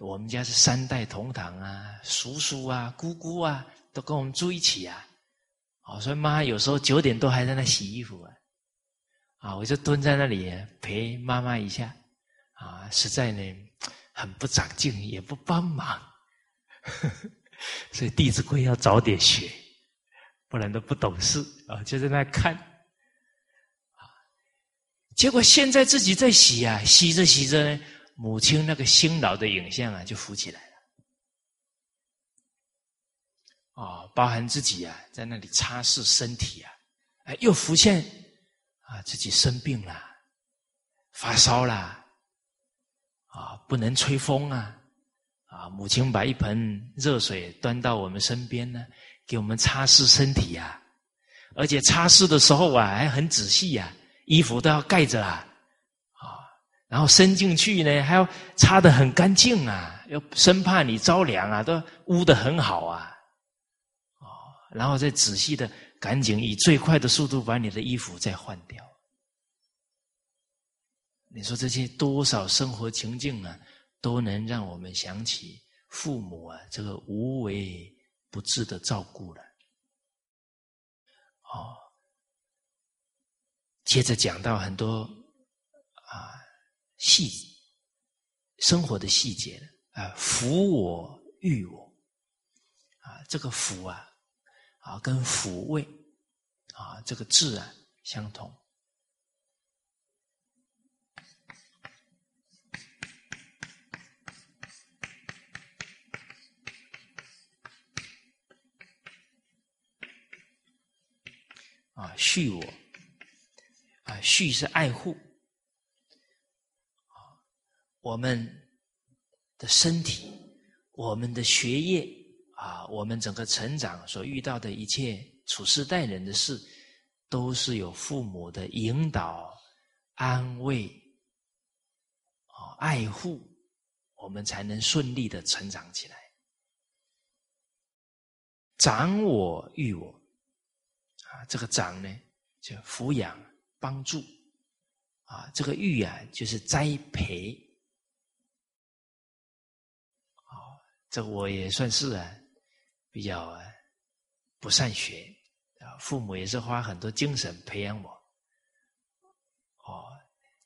A: 我们家是三代同堂啊，叔叔啊、姑姑啊都跟我们住一起啊，哦，所以妈有时候九点多还在那洗衣服啊，啊，我就蹲在那里陪妈妈一下，啊，实在呢。很不长进，也不帮忙，*laughs* 所以《弟子规》要早点学，不然都不懂事啊！就在那看，结果现在自己在洗啊，洗着洗着呢，母亲那个辛劳的影像啊，就浮起来了，啊，包含自己啊，在那里擦拭身体啊，哎，又浮现啊，自己生病了，发烧了。啊，不能吹风啊！啊，母亲把一盆热水端到我们身边呢，给我们擦拭身体呀。而且擦拭的时候啊，还很仔细呀，衣服都要盖着啊。啊，然后伸进去呢，还要擦得很干净啊，要生怕你着凉啊，都捂得很好啊。哦，然后再仔细的，赶紧以最快的速度把你的衣服再换掉。你说这些多少生活情境啊，都能让我们想起父母啊这个无微不至的照顾了。哦，接着讲到很多啊细生活的细节啊，抚我育我啊，这个抚啊啊跟抚慰啊这个字啊相同。啊，续我，啊，续是爱护，我们的身体，我们的学业，啊，我们整个成长所遇到的一切处事待人的事，都是有父母的引导、安慰、啊，爱护，我们才能顺利的成长起来。长我育我。啊，这个长呢，就抚养、帮助；啊，这个育啊，就是栽培。啊，这我也算是啊，比较啊不善学啊，父母也是花很多精神培养我。哦，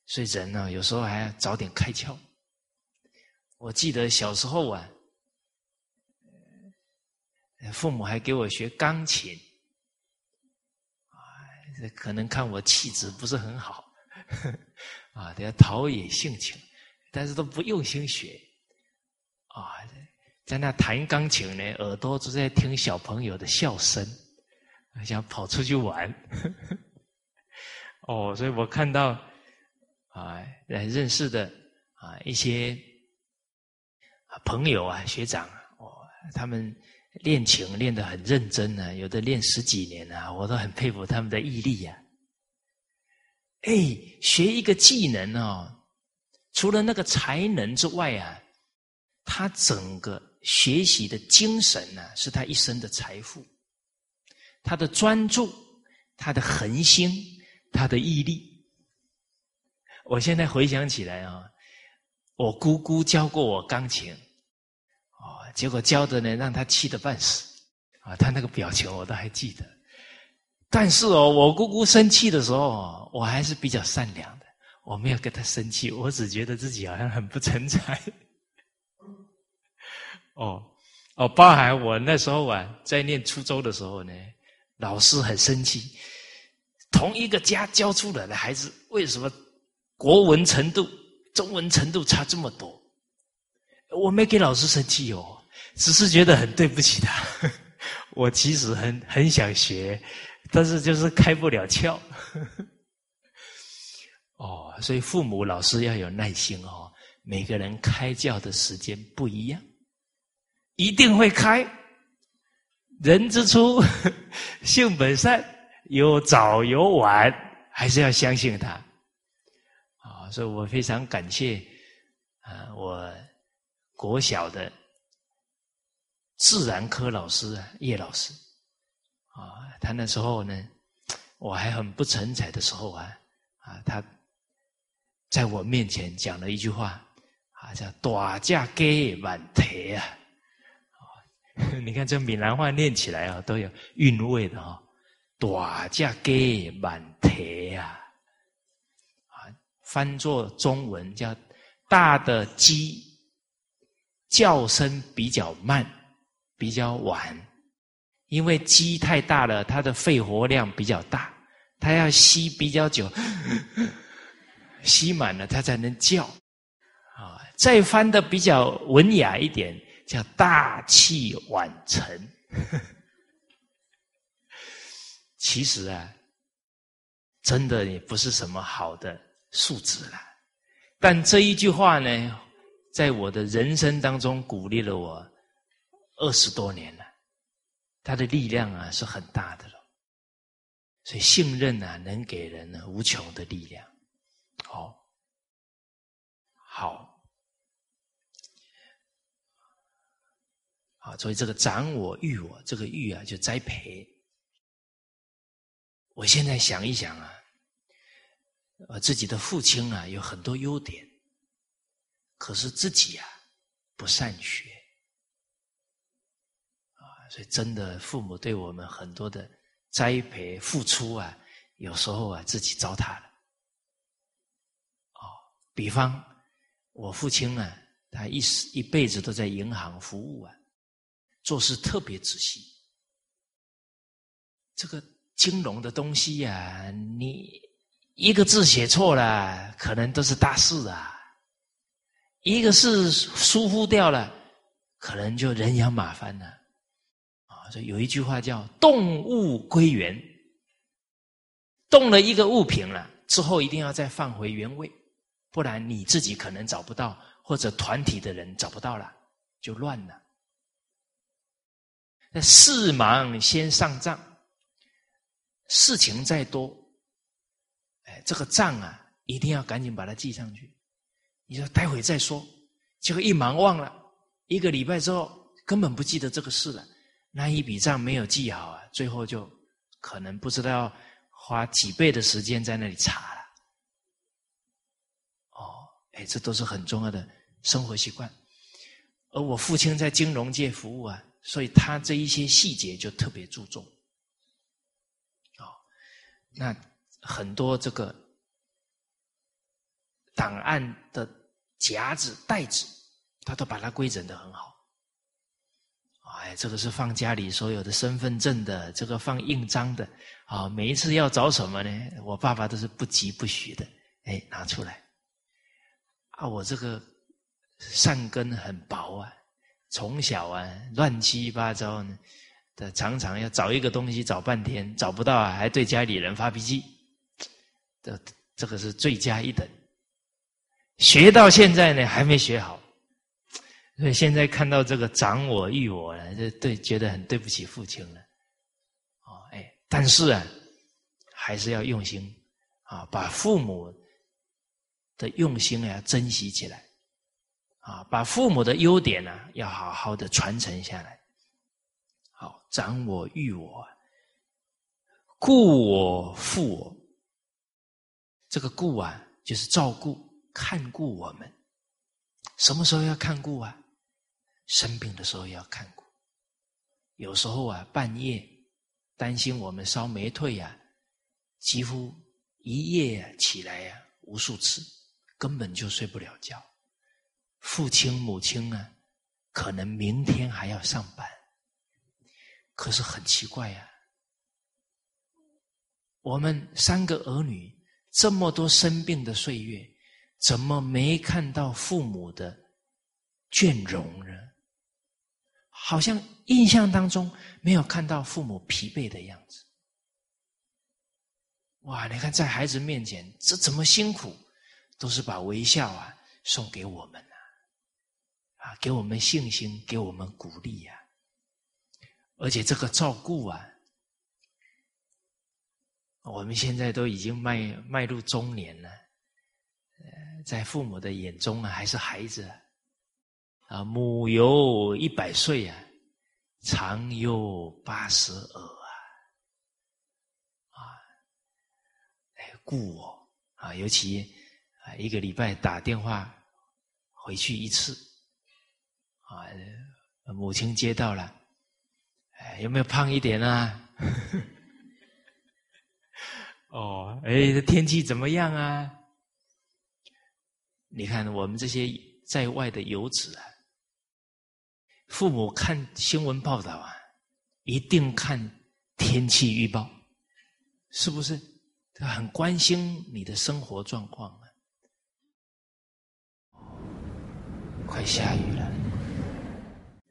A: 所以人呢，有时候还要早点开窍。我记得小时候啊，父母还给我学钢琴。可能看我气质不是很好，*laughs* 啊，得要陶冶性情，但是都不用心学，啊，在那弹钢琴呢，耳朵都在听小朋友的笑声，想跑出去玩，*laughs* 哦，所以我看到啊，认识的啊一些朋友啊学长哦，他们。练琴练得很认真呢，有的练十几年啊，我都很佩服他们的毅力呀。哎，学一个技能哦，除了那个才能之外啊，他整个学习的精神呢，是他一生的财富。他的专注，他的恒心，他的毅力。我现在回想起来啊，我姑姑教过我钢琴。结果教的呢，让他气得半死，啊，他那个表情我都还记得。但是哦，我姑姑生气的时候，我还是比较善良的，我没有跟他生气，我只觉得自己好像很不成才。*laughs* 哦，哦，包含我那时候啊，在念初中的时候呢，老师很生气，同一个家教出来的孩子，为什么国文程度、中文程度差这么多？我没给老师生气哦，只是觉得很对不起他。我其实很很想学，但是就是开不了窍。哦，所以父母、老师要有耐心哦。每个人开教的时间不一样，一定会开。人之初，*laughs* 性本善，有早有晚，还是要相信他。啊，所以我非常感谢啊，我国小的自然科老师啊，叶老师啊，他那时候呢，我还很不成才的时候啊，啊，他在我面前讲了一句话。啊，叫大架给满台啊！*laughs* 你看这闽南话念起来啊，都有韵味的哈。大架给满台啊，啊，翻作中文叫大的鸡叫声比较慢，比较晚，因为鸡太大了，它的肺活量比较大，它要吸比较久，*laughs* 吸满了它才能叫。啊再翻的比较文雅一点，叫大器晚成。*laughs* 其实啊，真的也不是什么好的素质了。但这一句话呢，在我的人生当中鼓励了我二十多年了。他的力量啊是很大的了。所以信任啊，能给人呢无穷的力量。好，好。啊，所以这个长我育我，这个育啊就栽培。我现在想一想啊，呃，自己的父亲啊有很多优点，可是自己啊不善学，所以真的父母对我们很多的栽培付出啊，有时候啊自己糟蹋了。哦，比方我父亲啊，他一一辈子都在银行服务啊。做事特别仔细，这个金融的东西呀，你一个字写错了，可能都是大事啊；一个是疏忽掉了，可能就人仰马翻了。所以有一句话叫“动物归原”，动了一个物品了之后，一定要再放回原位，不然你自己可能找不到，或者团体的人找不到了，就乱了。那事忙先上账，事情再多，哎，这个账啊，一定要赶紧把它记上去。你说待会再说，结果一忙忘了，一个礼拜之后根本不记得这个事了，那一笔账没有记好啊，最后就可能不知道花几倍的时间在那里查了。哦，哎，这都是很重要的生活习惯。而我父亲在金融界服务啊。所以他这一些细节就特别注重，哦，那很多这个档案的夹子袋子，他都把它规整的很好。哎，这个是放家里所有的身份证的，这个放印章的，啊，每一次要找什么呢？我爸爸都是不急不徐的，哎，拿出来。啊，我这个善根很薄啊。从小啊，乱七八糟呢，的常常要找一个东西找半天，找不到啊，还对家里人发脾气，这这个是罪加一等。学到现在呢，还没学好，所以现在看到这个长我育我了，这对觉得很对不起父亲了。哦，哎，但是啊，还是要用心啊，把父母的用心啊珍惜起来。啊，把父母的优点呢，要好好的传承下来。好，长我育我，顾我负我。这个顾啊，就是照顾、看顾我们。什么时候要看顾啊？生病的时候要看顾。有时候啊，半夜担心我们烧没退呀，几乎一夜起来呀无数次，根本就睡不了觉。父亲母亲呢，可能明天还要上班，可是很奇怪呀，我们三个儿女这么多生病的岁月，怎么没看到父母的倦容呢，好像印象当中没有看到父母疲惫的样子。哇！你看，在孩子面前，这怎么辛苦，都是把微笑啊送给我们啊，啊，给我们信心，给我们鼓励呀。而且这个照顾啊，我们现在都已经迈迈入中年了，呃，在父母的眼中啊，还是孩子。啊母有一百岁啊，常有八十耳。啊，啊，哎，故我啊，尤其啊，一个礼拜打电话回去一次啊，母亲接到了，哎，有没有胖一点啊？*laughs* 哦，哎，天气怎么样啊？你看我们这些在外的游子啊，父母看新闻报道啊，一定看天气预报，是不是？他很关心你的生活状况啊！快下雨了，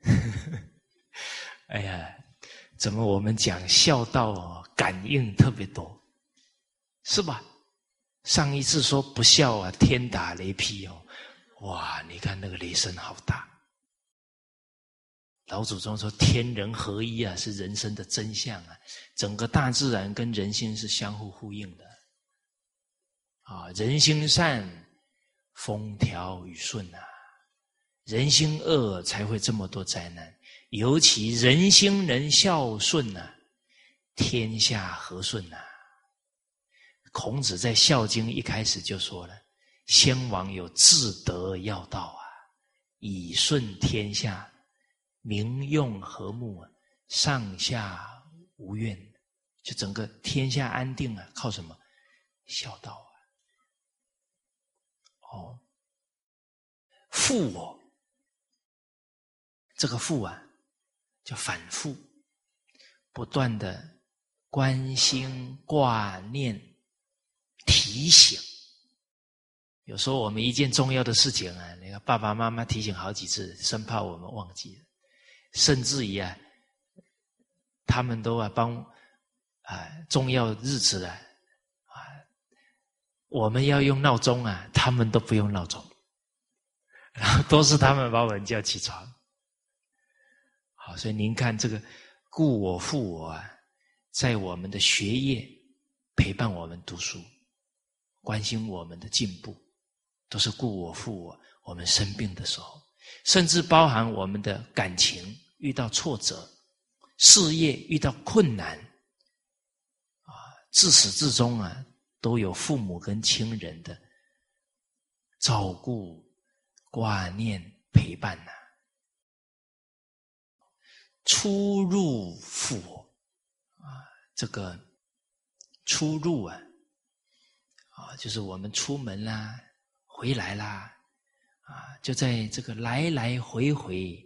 A: *laughs* 哎呀，怎么我们讲孝道感应特别多，是吧？上一次说不孝啊，天打雷劈哦，哇！你看那个雷声好大。老祖宗说：“天人合一啊，是人生的真相啊！整个大自然跟人心是相互呼应的啊！人心善，风调雨顺啊；人心恶，才会这么多灾难。尤其人心能孝顺呐，天下和顺呐。”孔子在《孝经》一开始就说了：“先王有至德要道啊，以顺天下。”民用和睦啊，上下无怨，就整个天下安定啊，靠什么？孝道啊！哦，父我，这个父啊，就反复不断的关心、挂念、提醒。有时候我们一件重要的事情啊，那个爸爸妈妈提醒好几次，生怕我们忘记了。甚至于啊，他们都啊帮啊重要日子啊啊，我们要用闹钟啊，他们都不用闹钟，然后都是他们把我们叫起床。好，所以您看这个顾我负我啊，在我们的学业陪伴我们读书，关心我们的进步，都是顾我负我。我们生病的时候，甚至包含我们的感情。遇到挫折，事业遇到困难，啊，自始至终啊，都有父母跟亲人的照顾、挂念、陪伴呐。出入府啊，这个出入啊，啊，就是我们出门啦，回来啦，啊，就在这个来来回回。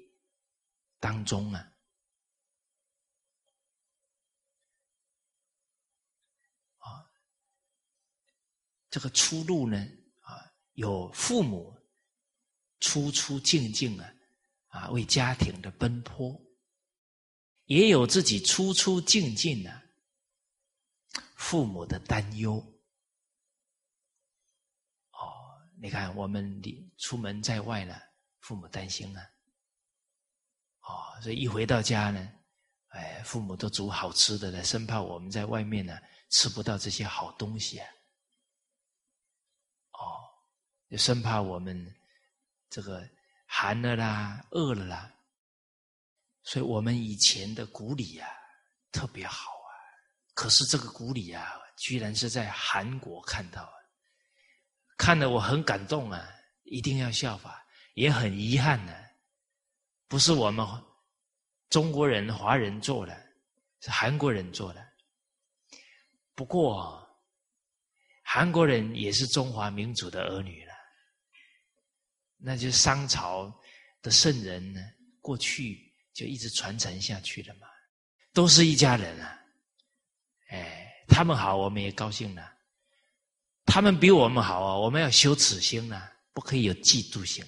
A: 当中啊，啊，这个出路呢，啊，有父母出出进进啊，啊，为家庭的奔波，也有自己出出进进啊，父母的担忧。哦，你看我们你出门在外了，父母担心啊。哦，所以一回到家呢，哎，父母都煮好吃的了，生怕我们在外面呢吃不到这些好东西啊。哦，就生怕我们这个寒了啦、饿了啦。所以我们以前的古礼啊特别好啊，可是这个古礼啊，居然是在韩国看到，啊，看得我很感动啊，一定要效法，也很遗憾呢。不是我们中国人、华人做的，是韩国人做的。不过，韩国人也是中华民族的儿女了，那就商朝的圣人呢，过去就一直传承下去了嘛，都是一家人啊。哎，他们好，我们也高兴了。他们比我们好啊，我们要修耻心啊，不可以有嫉妒心。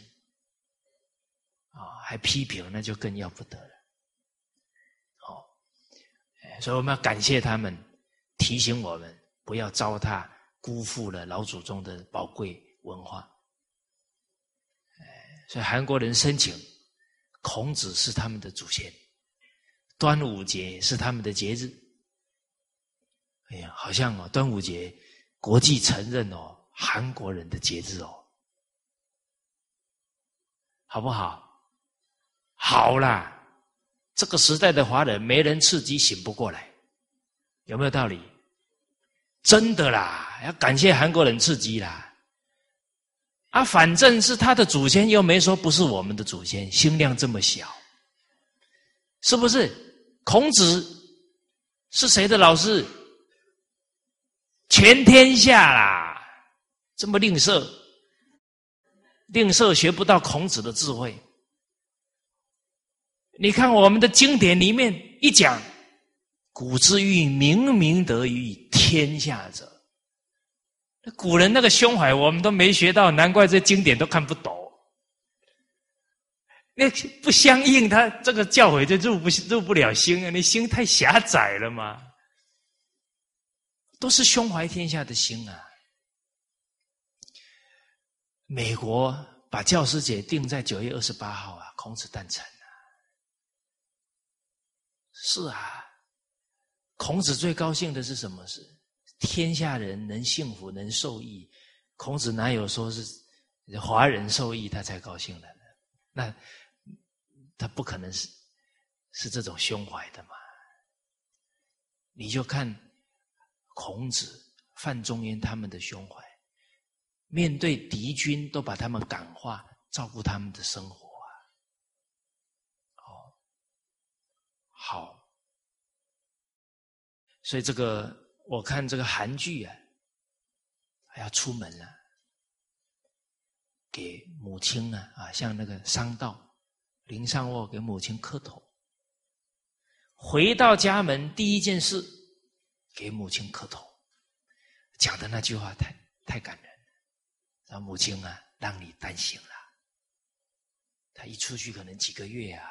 A: 还批评，那就更要不得了。好，所以我们要感谢他们，提醒我们不要糟蹋、辜负了老祖宗的宝贵文化。所以韩国人申请，孔子是他们的祖先，端午节是他们的节日。哎呀，好像哦，端午节国际承认哦，韩国人的节日哦，好不好？好啦，这个时代的华人没人刺激醒不过来，有没有道理？真的啦，要感谢韩国人刺激啦。啊，反正是他的祖先，又没说不是我们的祖先，心量这么小，是不是？孔子是谁的老师？全天下啦，这么吝啬，吝啬学不到孔子的智慧。你看我们的经典里面一讲，古之欲明明德于天下者。古人那个胸怀，我们都没学到，难怪这经典都看不懂。那不相应，他这个教诲就入不入不了心啊！你心太狭窄了嘛。都是胸怀天下的心啊。美国把教师节定在九月二十八号啊，孔子诞辰。是啊，孔子最高兴的是什么事？天下人能幸福，能受益，孔子哪有说是华人受益他才高兴的呢？那他不可能是是这种胸怀的嘛？你就看孔子、范仲淹他们的胸怀，面对敌军都把他们感化，照顾他们的生活啊。哦，好，所以这个。我看这个韩剧啊，还要出门了，给母亲啊啊，像那个商道林上卧给母亲磕头，回到家门第一件事给母亲磕头，讲的那句话太太感人了，让母亲啊让你担心了，他一出去可能几个月啊，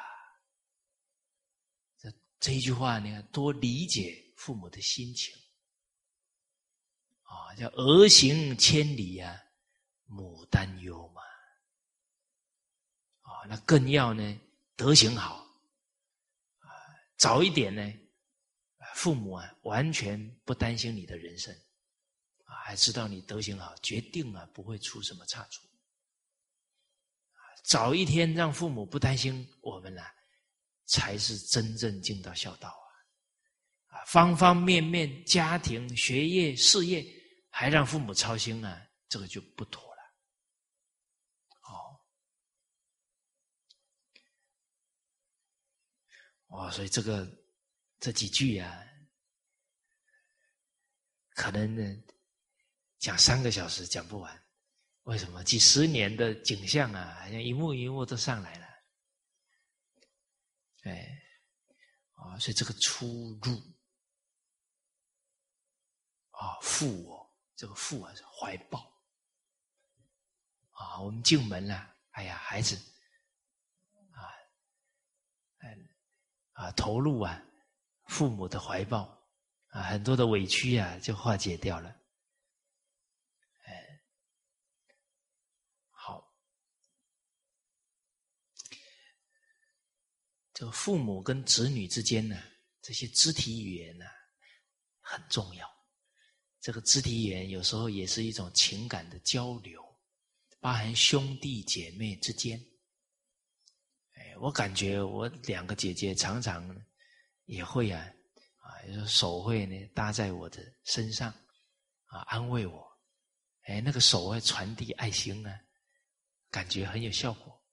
A: 这这一句话你看多理解父母的心情。啊，叫儿行千里呀，母担忧嘛。啊，那更要呢德行好，啊，早一点呢，父母啊完全不担心你的人生，啊，还知道你德行好，决定啊不会出什么差错。早一天让父母不担心我们了，才是真正尽到孝道啊！啊，方方面面，家庭、学业、事业。还让父母操心啊，这个就不妥了。哦，哇，所以这个这几句啊，可能呢讲三个小时讲不完。为什么？几十年的景象啊，好像一幕一幕都上来了。哎，啊，所以这个出入啊，父我。这个父啊是，怀抱啊，我们进门了，哎呀，孩子啊，哎啊，投入啊，父母的怀抱啊，很多的委屈啊，就化解掉了。哎，好，这个父母跟子女之间呢，这些肢体语言呢，很重要。这个肢体语言有时候也是一种情感的交流，包含兄弟姐妹之间。哎，我感觉我两个姐姐常常也会啊，啊，手会呢搭在我的身上，啊，安慰我。哎，那个手会传递爱心啊，感觉很有效果。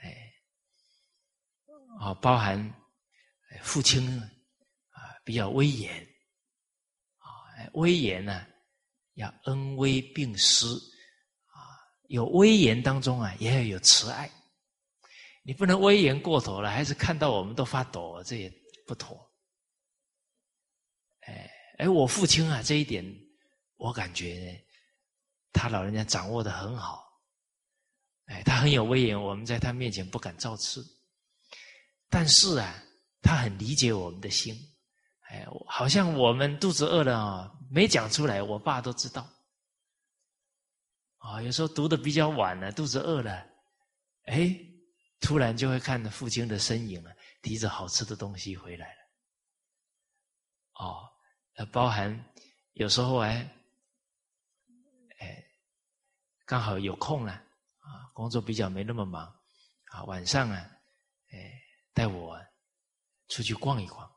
A: 哎，啊，包含父亲啊比较威严。威严呢，要恩威并施啊！有威严当中啊，也要有慈爱。你不能威严过头了，还是看到我们都发抖，这也不妥。哎哎，我父亲啊，这一点我感觉他老人家掌握的很好。哎，他很有威严，我们在他面前不敢造次。但是啊，他很理解我们的心，哎，好像我们肚子饿了啊，没讲出来，我爸都知道。啊，有时候读的比较晚了，肚子饿了，哎，突然就会看到父亲的身影啊，提着好吃的东西回来了。哦，呃，包含有时候哎，哎，刚好有空了啊，工作比较没那么忙啊，晚上啊，哎，带我出去逛一逛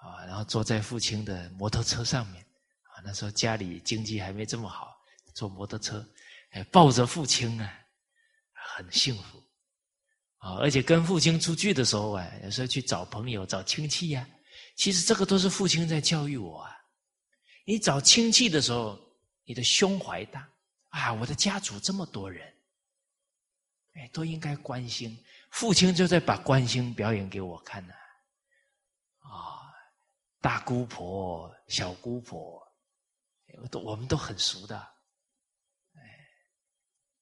A: 啊，然后坐在父亲的摩托车上面。啊那时候家里经济还没这么好，坐摩托车，哎，抱着父亲啊，很幸福啊！而且跟父亲出去的时候啊，有时候去找朋友、找亲戚呀，其实这个都是父亲在教育我啊。你找亲戚的时候，你的胸怀大啊！我的家族这么多人，哎，都应该关心。父亲就在把关心表演给我看呢。大姑婆、小姑婆。我都我们都很熟的，哎，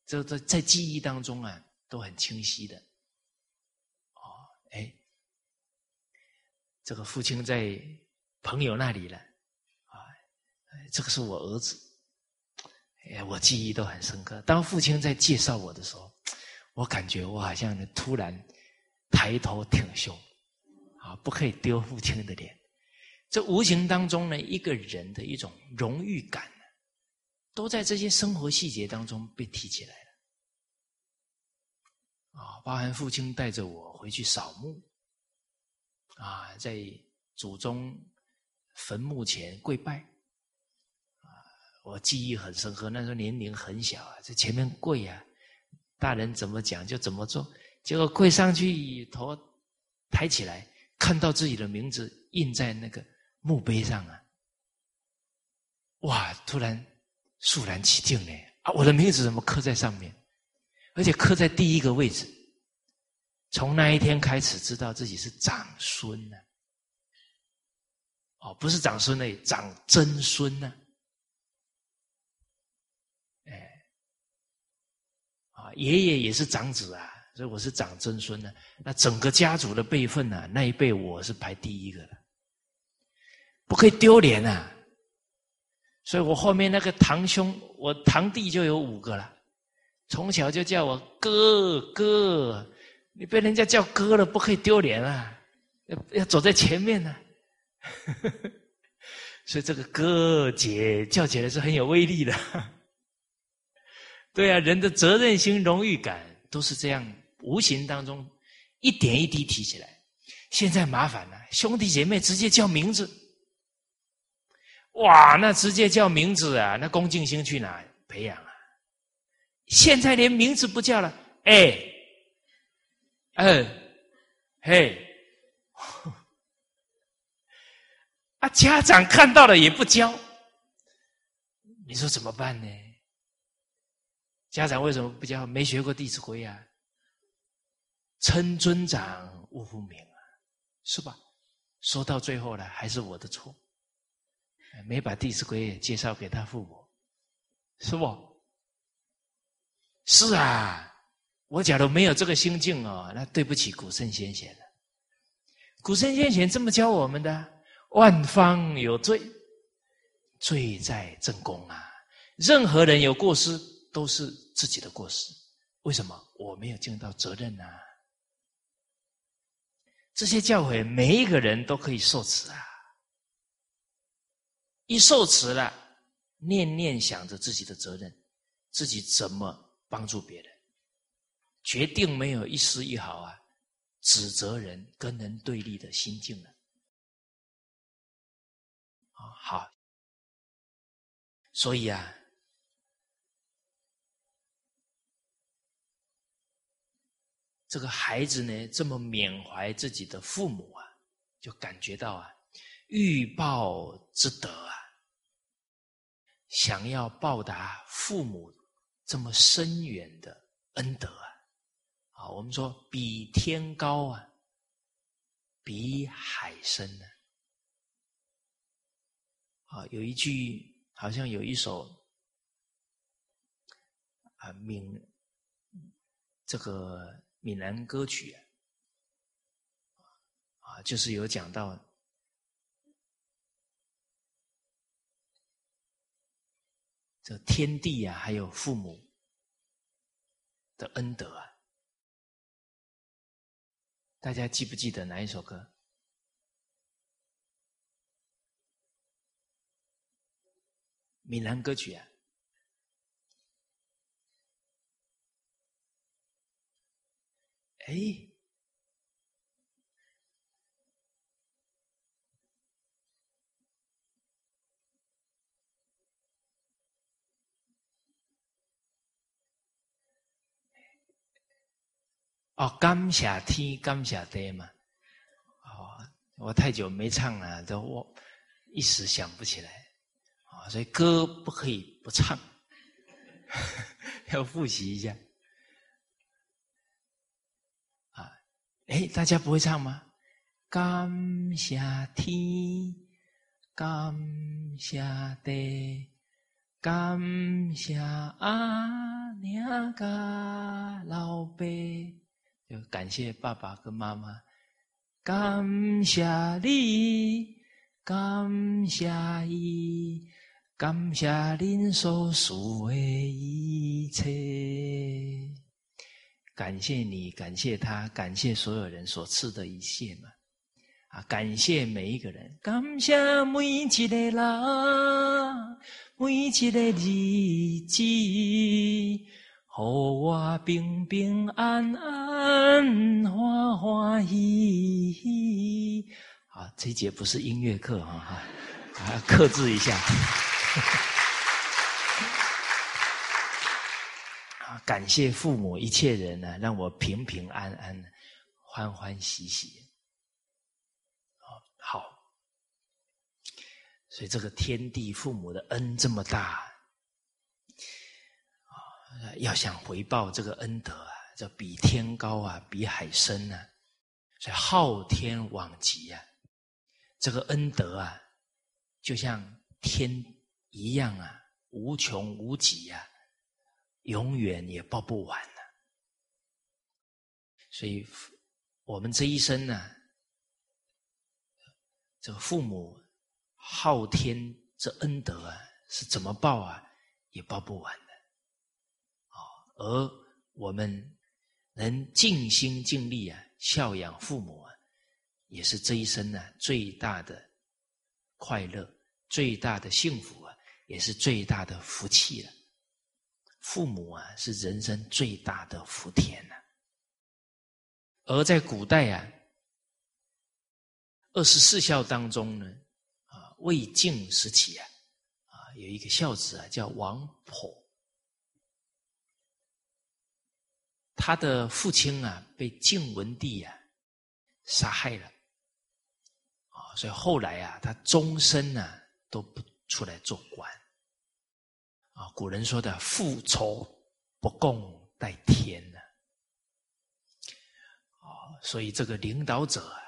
A: 这在在记忆当中啊，都很清晰的。哦，哎，这个父亲在朋友那里了，啊，这个是我儿子，哎，我记忆都很深刻。当父亲在介绍我的时候，我感觉我好像突然抬头挺胸，啊，不可以丢父亲的脸。这无形当中呢，一个人的一种荣誉感，都在这些生活细节当中被提起来了。啊，包含父亲带着我回去扫墓，啊，在祖宗坟墓前跪拜，啊，我记忆很深刻。那时候年龄很小啊，在前面跪啊，大人怎么讲就怎么做。结果跪上去，头抬起来，看到自己的名字印在那个。墓碑上啊，哇！突然肃然起敬呢啊！我的名字怎么刻在上面？而且刻在第一个位置。从那一天开始，知道自己是长孙呢。哦，不是长孙呢，长曾孙呢。哎，啊，爷爷也是长子啊，所以我是长曾孙呢。那整个家族的辈分呢，那一辈我是排第一个的。不可以丢脸啊！所以我后面那个堂兄，我堂弟就有五个了，从小就叫我哥哥。你被人家叫哥了，不可以丢脸啊！要要走在前面呢。*laughs* 所以这个哥姐叫起来是很有威力的。对啊，人的责任心、荣誉感都是这样，无形当中一点一滴提起来。现在麻烦了，兄弟姐妹直接叫名字。哇，那直接叫名字啊！那恭敬心去哪培养啊？现在连名字不叫了，哎，嗯，嘿，*laughs* 啊，家长看到了也不教，你说怎么办呢？家长为什么不教？没学过《弟子规》啊？称尊长勿呼名啊，是吧？说到最后了，还是我的错。没把《弟子规》介绍给他父母，是不？是啊，我假如没有这个心境哦，那对不起古圣先贤了。古圣先贤这么教我们的：万方有罪，罪在正宫啊！任何人有过失，都是自己的过失。为什么？我没有尽到责任呢？这些教诲，每一个人都可以受持啊。一受持了，念念想着自己的责任，自己怎么帮助别人，决定没有一丝一毫啊指责人、跟人对立的心境了。啊，好，所以啊，这个孩子呢，这么缅怀自己的父母啊，就感觉到啊，欲报之德啊。想要报答父母这么深远的恩德啊，啊，我们说比天高啊，比海深呢。啊，有一句好像有一首啊闽这个闽南歌曲啊，啊，就是有讲到这天地啊，还有父母的恩德啊，大家记不记得哪一首歌？闽南歌曲啊，哎，哦，感谢天，感谢地嘛。哦，我太久没唱了，都我一时想不起来。所以歌不可以不唱，*laughs* 要复习一下。啊，哎，大家不会唱吗？感谢天，感谢地，感谢阿娘家老爸，就感谢爸爸跟妈妈，感谢你，感谢伊。感谢您所做的一切，感谢你，感谢他，感谢所有人所赐的一切嘛！啊，感谢每一个人，感谢每一个人，每一个日子，和我平平安安，欢欢喜喜。好，这节不是音乐课哈哈，啊，克制一下。啊！感谢父母一切人呢，让我平平安安、欢欢喜喜。好，所以这个天地父母的恩这么大，要想回报这个恩德啊，这比天高啊，比海深啊，所以昊天罔极啊，这个恩德啊，就像天。一样啊，无穷无极呀，永远也报不完呢。所以，我们这一生呢，这个父母昊天这恩德啊，是怎么报啊，也报不完。而我们能尽心尽力啊，孝养父母啊，也是这一生呢最大的快乐，最大的幸福啊。也是最大的福气了。父母啊，是人生最大的福田呐。而在古代啊，二十四孝当中呢，啊，魏晋时期啊，啊，有一个孝子啊，叫王婆。他的父亲啊，被晋文帝啊杀害了，啊，所以后来啊，他终身呢都不出来做官。啊，古人说的“复仇不共戴天”呢，啊，所以这个领导者，啊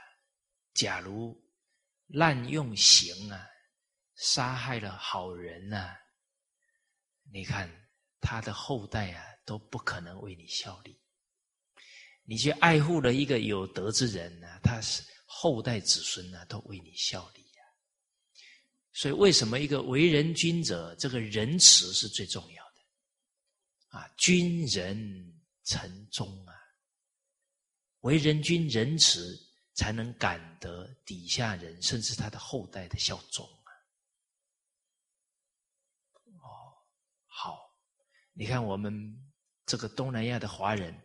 A: 假如滥用刑啊，杀害了好人呢，你看他的后代啊，都不可能为你效力。你去爱护了一个有德之人呢，他是后代子孙呢，都为你效力呀。所以，为什么一个为人君者，这个仁慈是最重要的？啊，君仁臣忠啊，为人君仁慈，才能感得底下人，甚至他的后代的效忠啊。哦，好，你看我们这个东南亚的华人，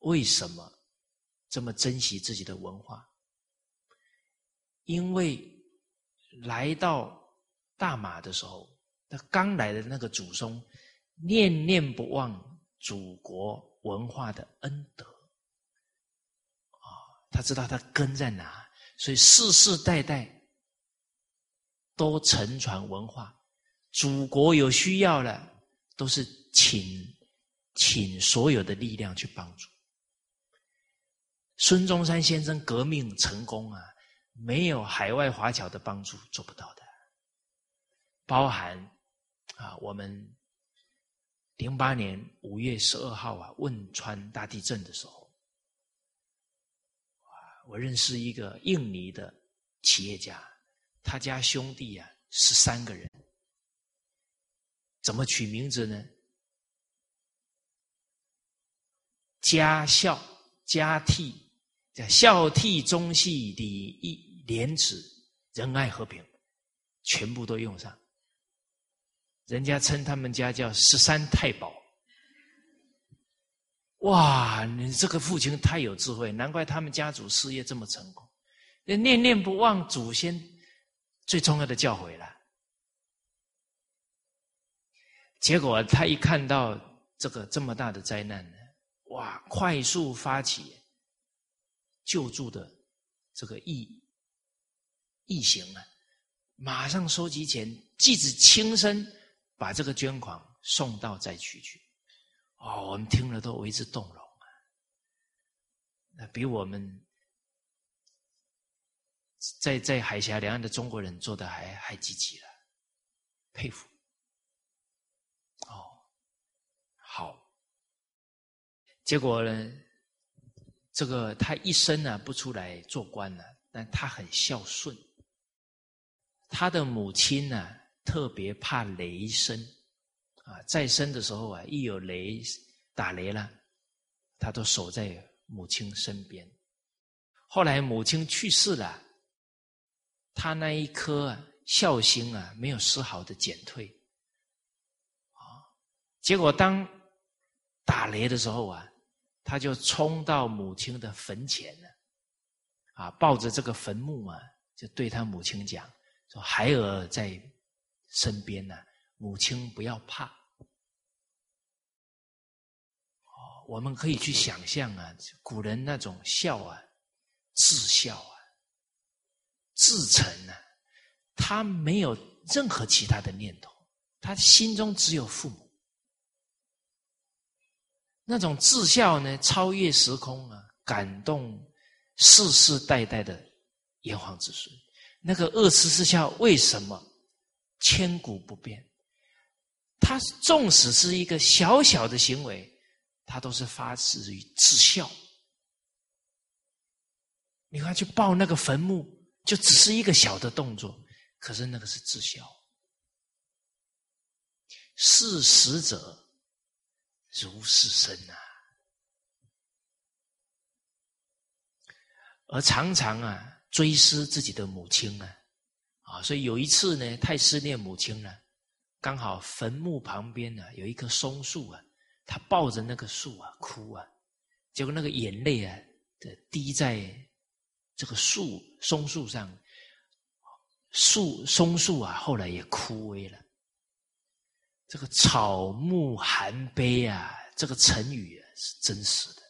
A: 为什么这么珍惜自己的文化？因为来到。大马的时候，他刚来的那个祖宗，念念不忘祖国文化的恩德，啊，他知道他根在哪，所以世世代代都承传文化。祖国有需要了，都是请请所有的力量去帮助。孙中山先生革命成功啊，没有海外华侨的帮助，做不到的。包含啊，我们零八年五月十二号啊，汶川大地震的时候，我认识一个印尼的企业家，他家兄弟啊十三个人，怎么取名字呢？家孝家悌，叫孝悌忠信礼义廉耻仁爱和平，全部都用上。人家称他们家叫十三太保。哇，你这个父亲太有智慧，难怪他们家族事业这么成功。念念不忘祖先最重要的教诲了。结果他一看到这个这么大的灾难，哇，快速发起救助的这个义义行啊，马上收集钱，即使亲身。把这个捐款送到灾区去，哦，我们听了都为之动容啊！那比我们在在海峡两岸的中国人做的还还积极了，佩服。哦，好，结果呢，这个他一生呢不出来做官了，但他很孝顺，他的母亲呢。特别怕雷声，啊，在生的时候啊，一有雷打雷了，他都守在母亲身边。后来母亲去世了，他那一颗孝心啊，没有丝毫的减退，啊，结果当打雷的时候啊，他就冲到母亲的坟前了，啊，抱着这个坟墓啊，就对他母亲讲说：“孩儿在。”身边呢，母亲不要怕。哦，我们可以去想象啊，古人那种孝啊，至孝啊，至诚啊，他没有任何其他的念头，他心中只有父母。那种至孝呢，超越时空啊，感动世世代代的炎黄子孙。那个二十四孝为什么？千古不变。他纵使是一个小小的行为，他都是发自于至孝。你看，去抱那个坟墓，就只是一个小的动作，可是那个是至孝。视死者如是生啊，而常常啊追思自己的母亲啊。啊，所以有一次呢，太思念母亲了，刚好坟墓旁边呢有一棵松树啊，他抱着那个树啊哭啊，结果那个眼泪啊滴在这个树松树上，树松树啊后来也枯萎了。这个草木含悲啊，这个成语是真实的。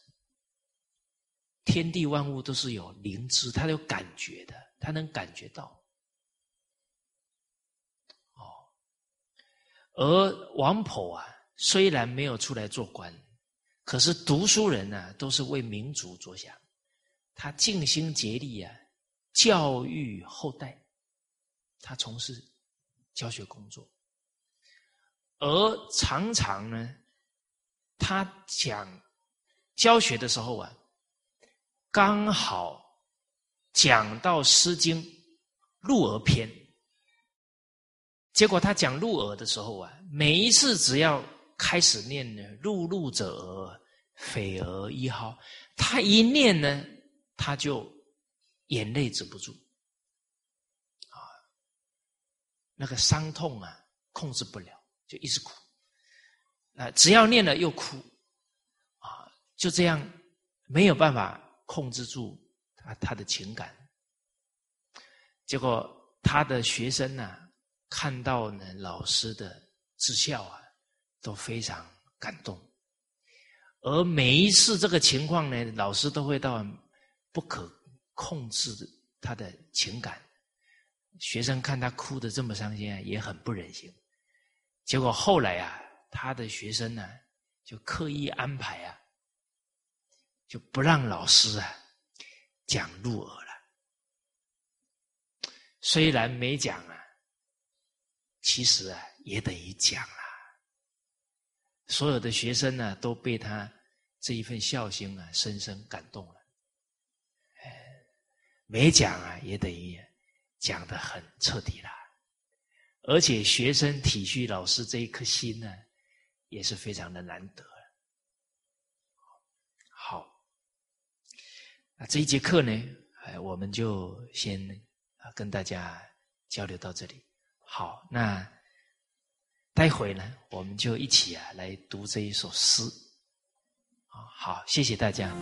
A: 天地万物都是有灵知，他有感觉的，他能感觉到。哦而王婆啊，虽然没有出来做官，可是读书人呢，都是为民族着想。他尽心竭力啊，教育后代，他从事教学工作。而常常呢，他讲教学的时候啊，刚好讲到《诗经·鹿儿篇》。结果他讲鹿耳的时候啊，每一次只要开始念呢，碌碌者，匪而一号，他一念呢，他就眼泪止不住，啊，那个伤痛啊，控制不了，就一直哭，啊，只要念了又哭，啊，就这样没有办法控制住他他的情感，结果他的学生呢。看到呢，老师的至孝啊，都非常感动。而每一次这个情况呢，老师都会到不可控制的他的情感。学生看他哭的这么伤心啊，也很不忍心。结果后来啊，他的学生呢，就刻意安排啊，就不让老师啊讲入耳了。虽然没讲啊。其实啊，也等于讲了。所有的学生呢都被他这一份孝心啊深深感动了。没讲啊，也等于讲的很彻底了。而且学生体恤老师这一颗心呢，也是非常的难得。好，那这一节课呢，哎，我们就先啊跟大家交流到这里。好，那待会呢，我们就一起啊来读这一首诗。好，谢谢大家。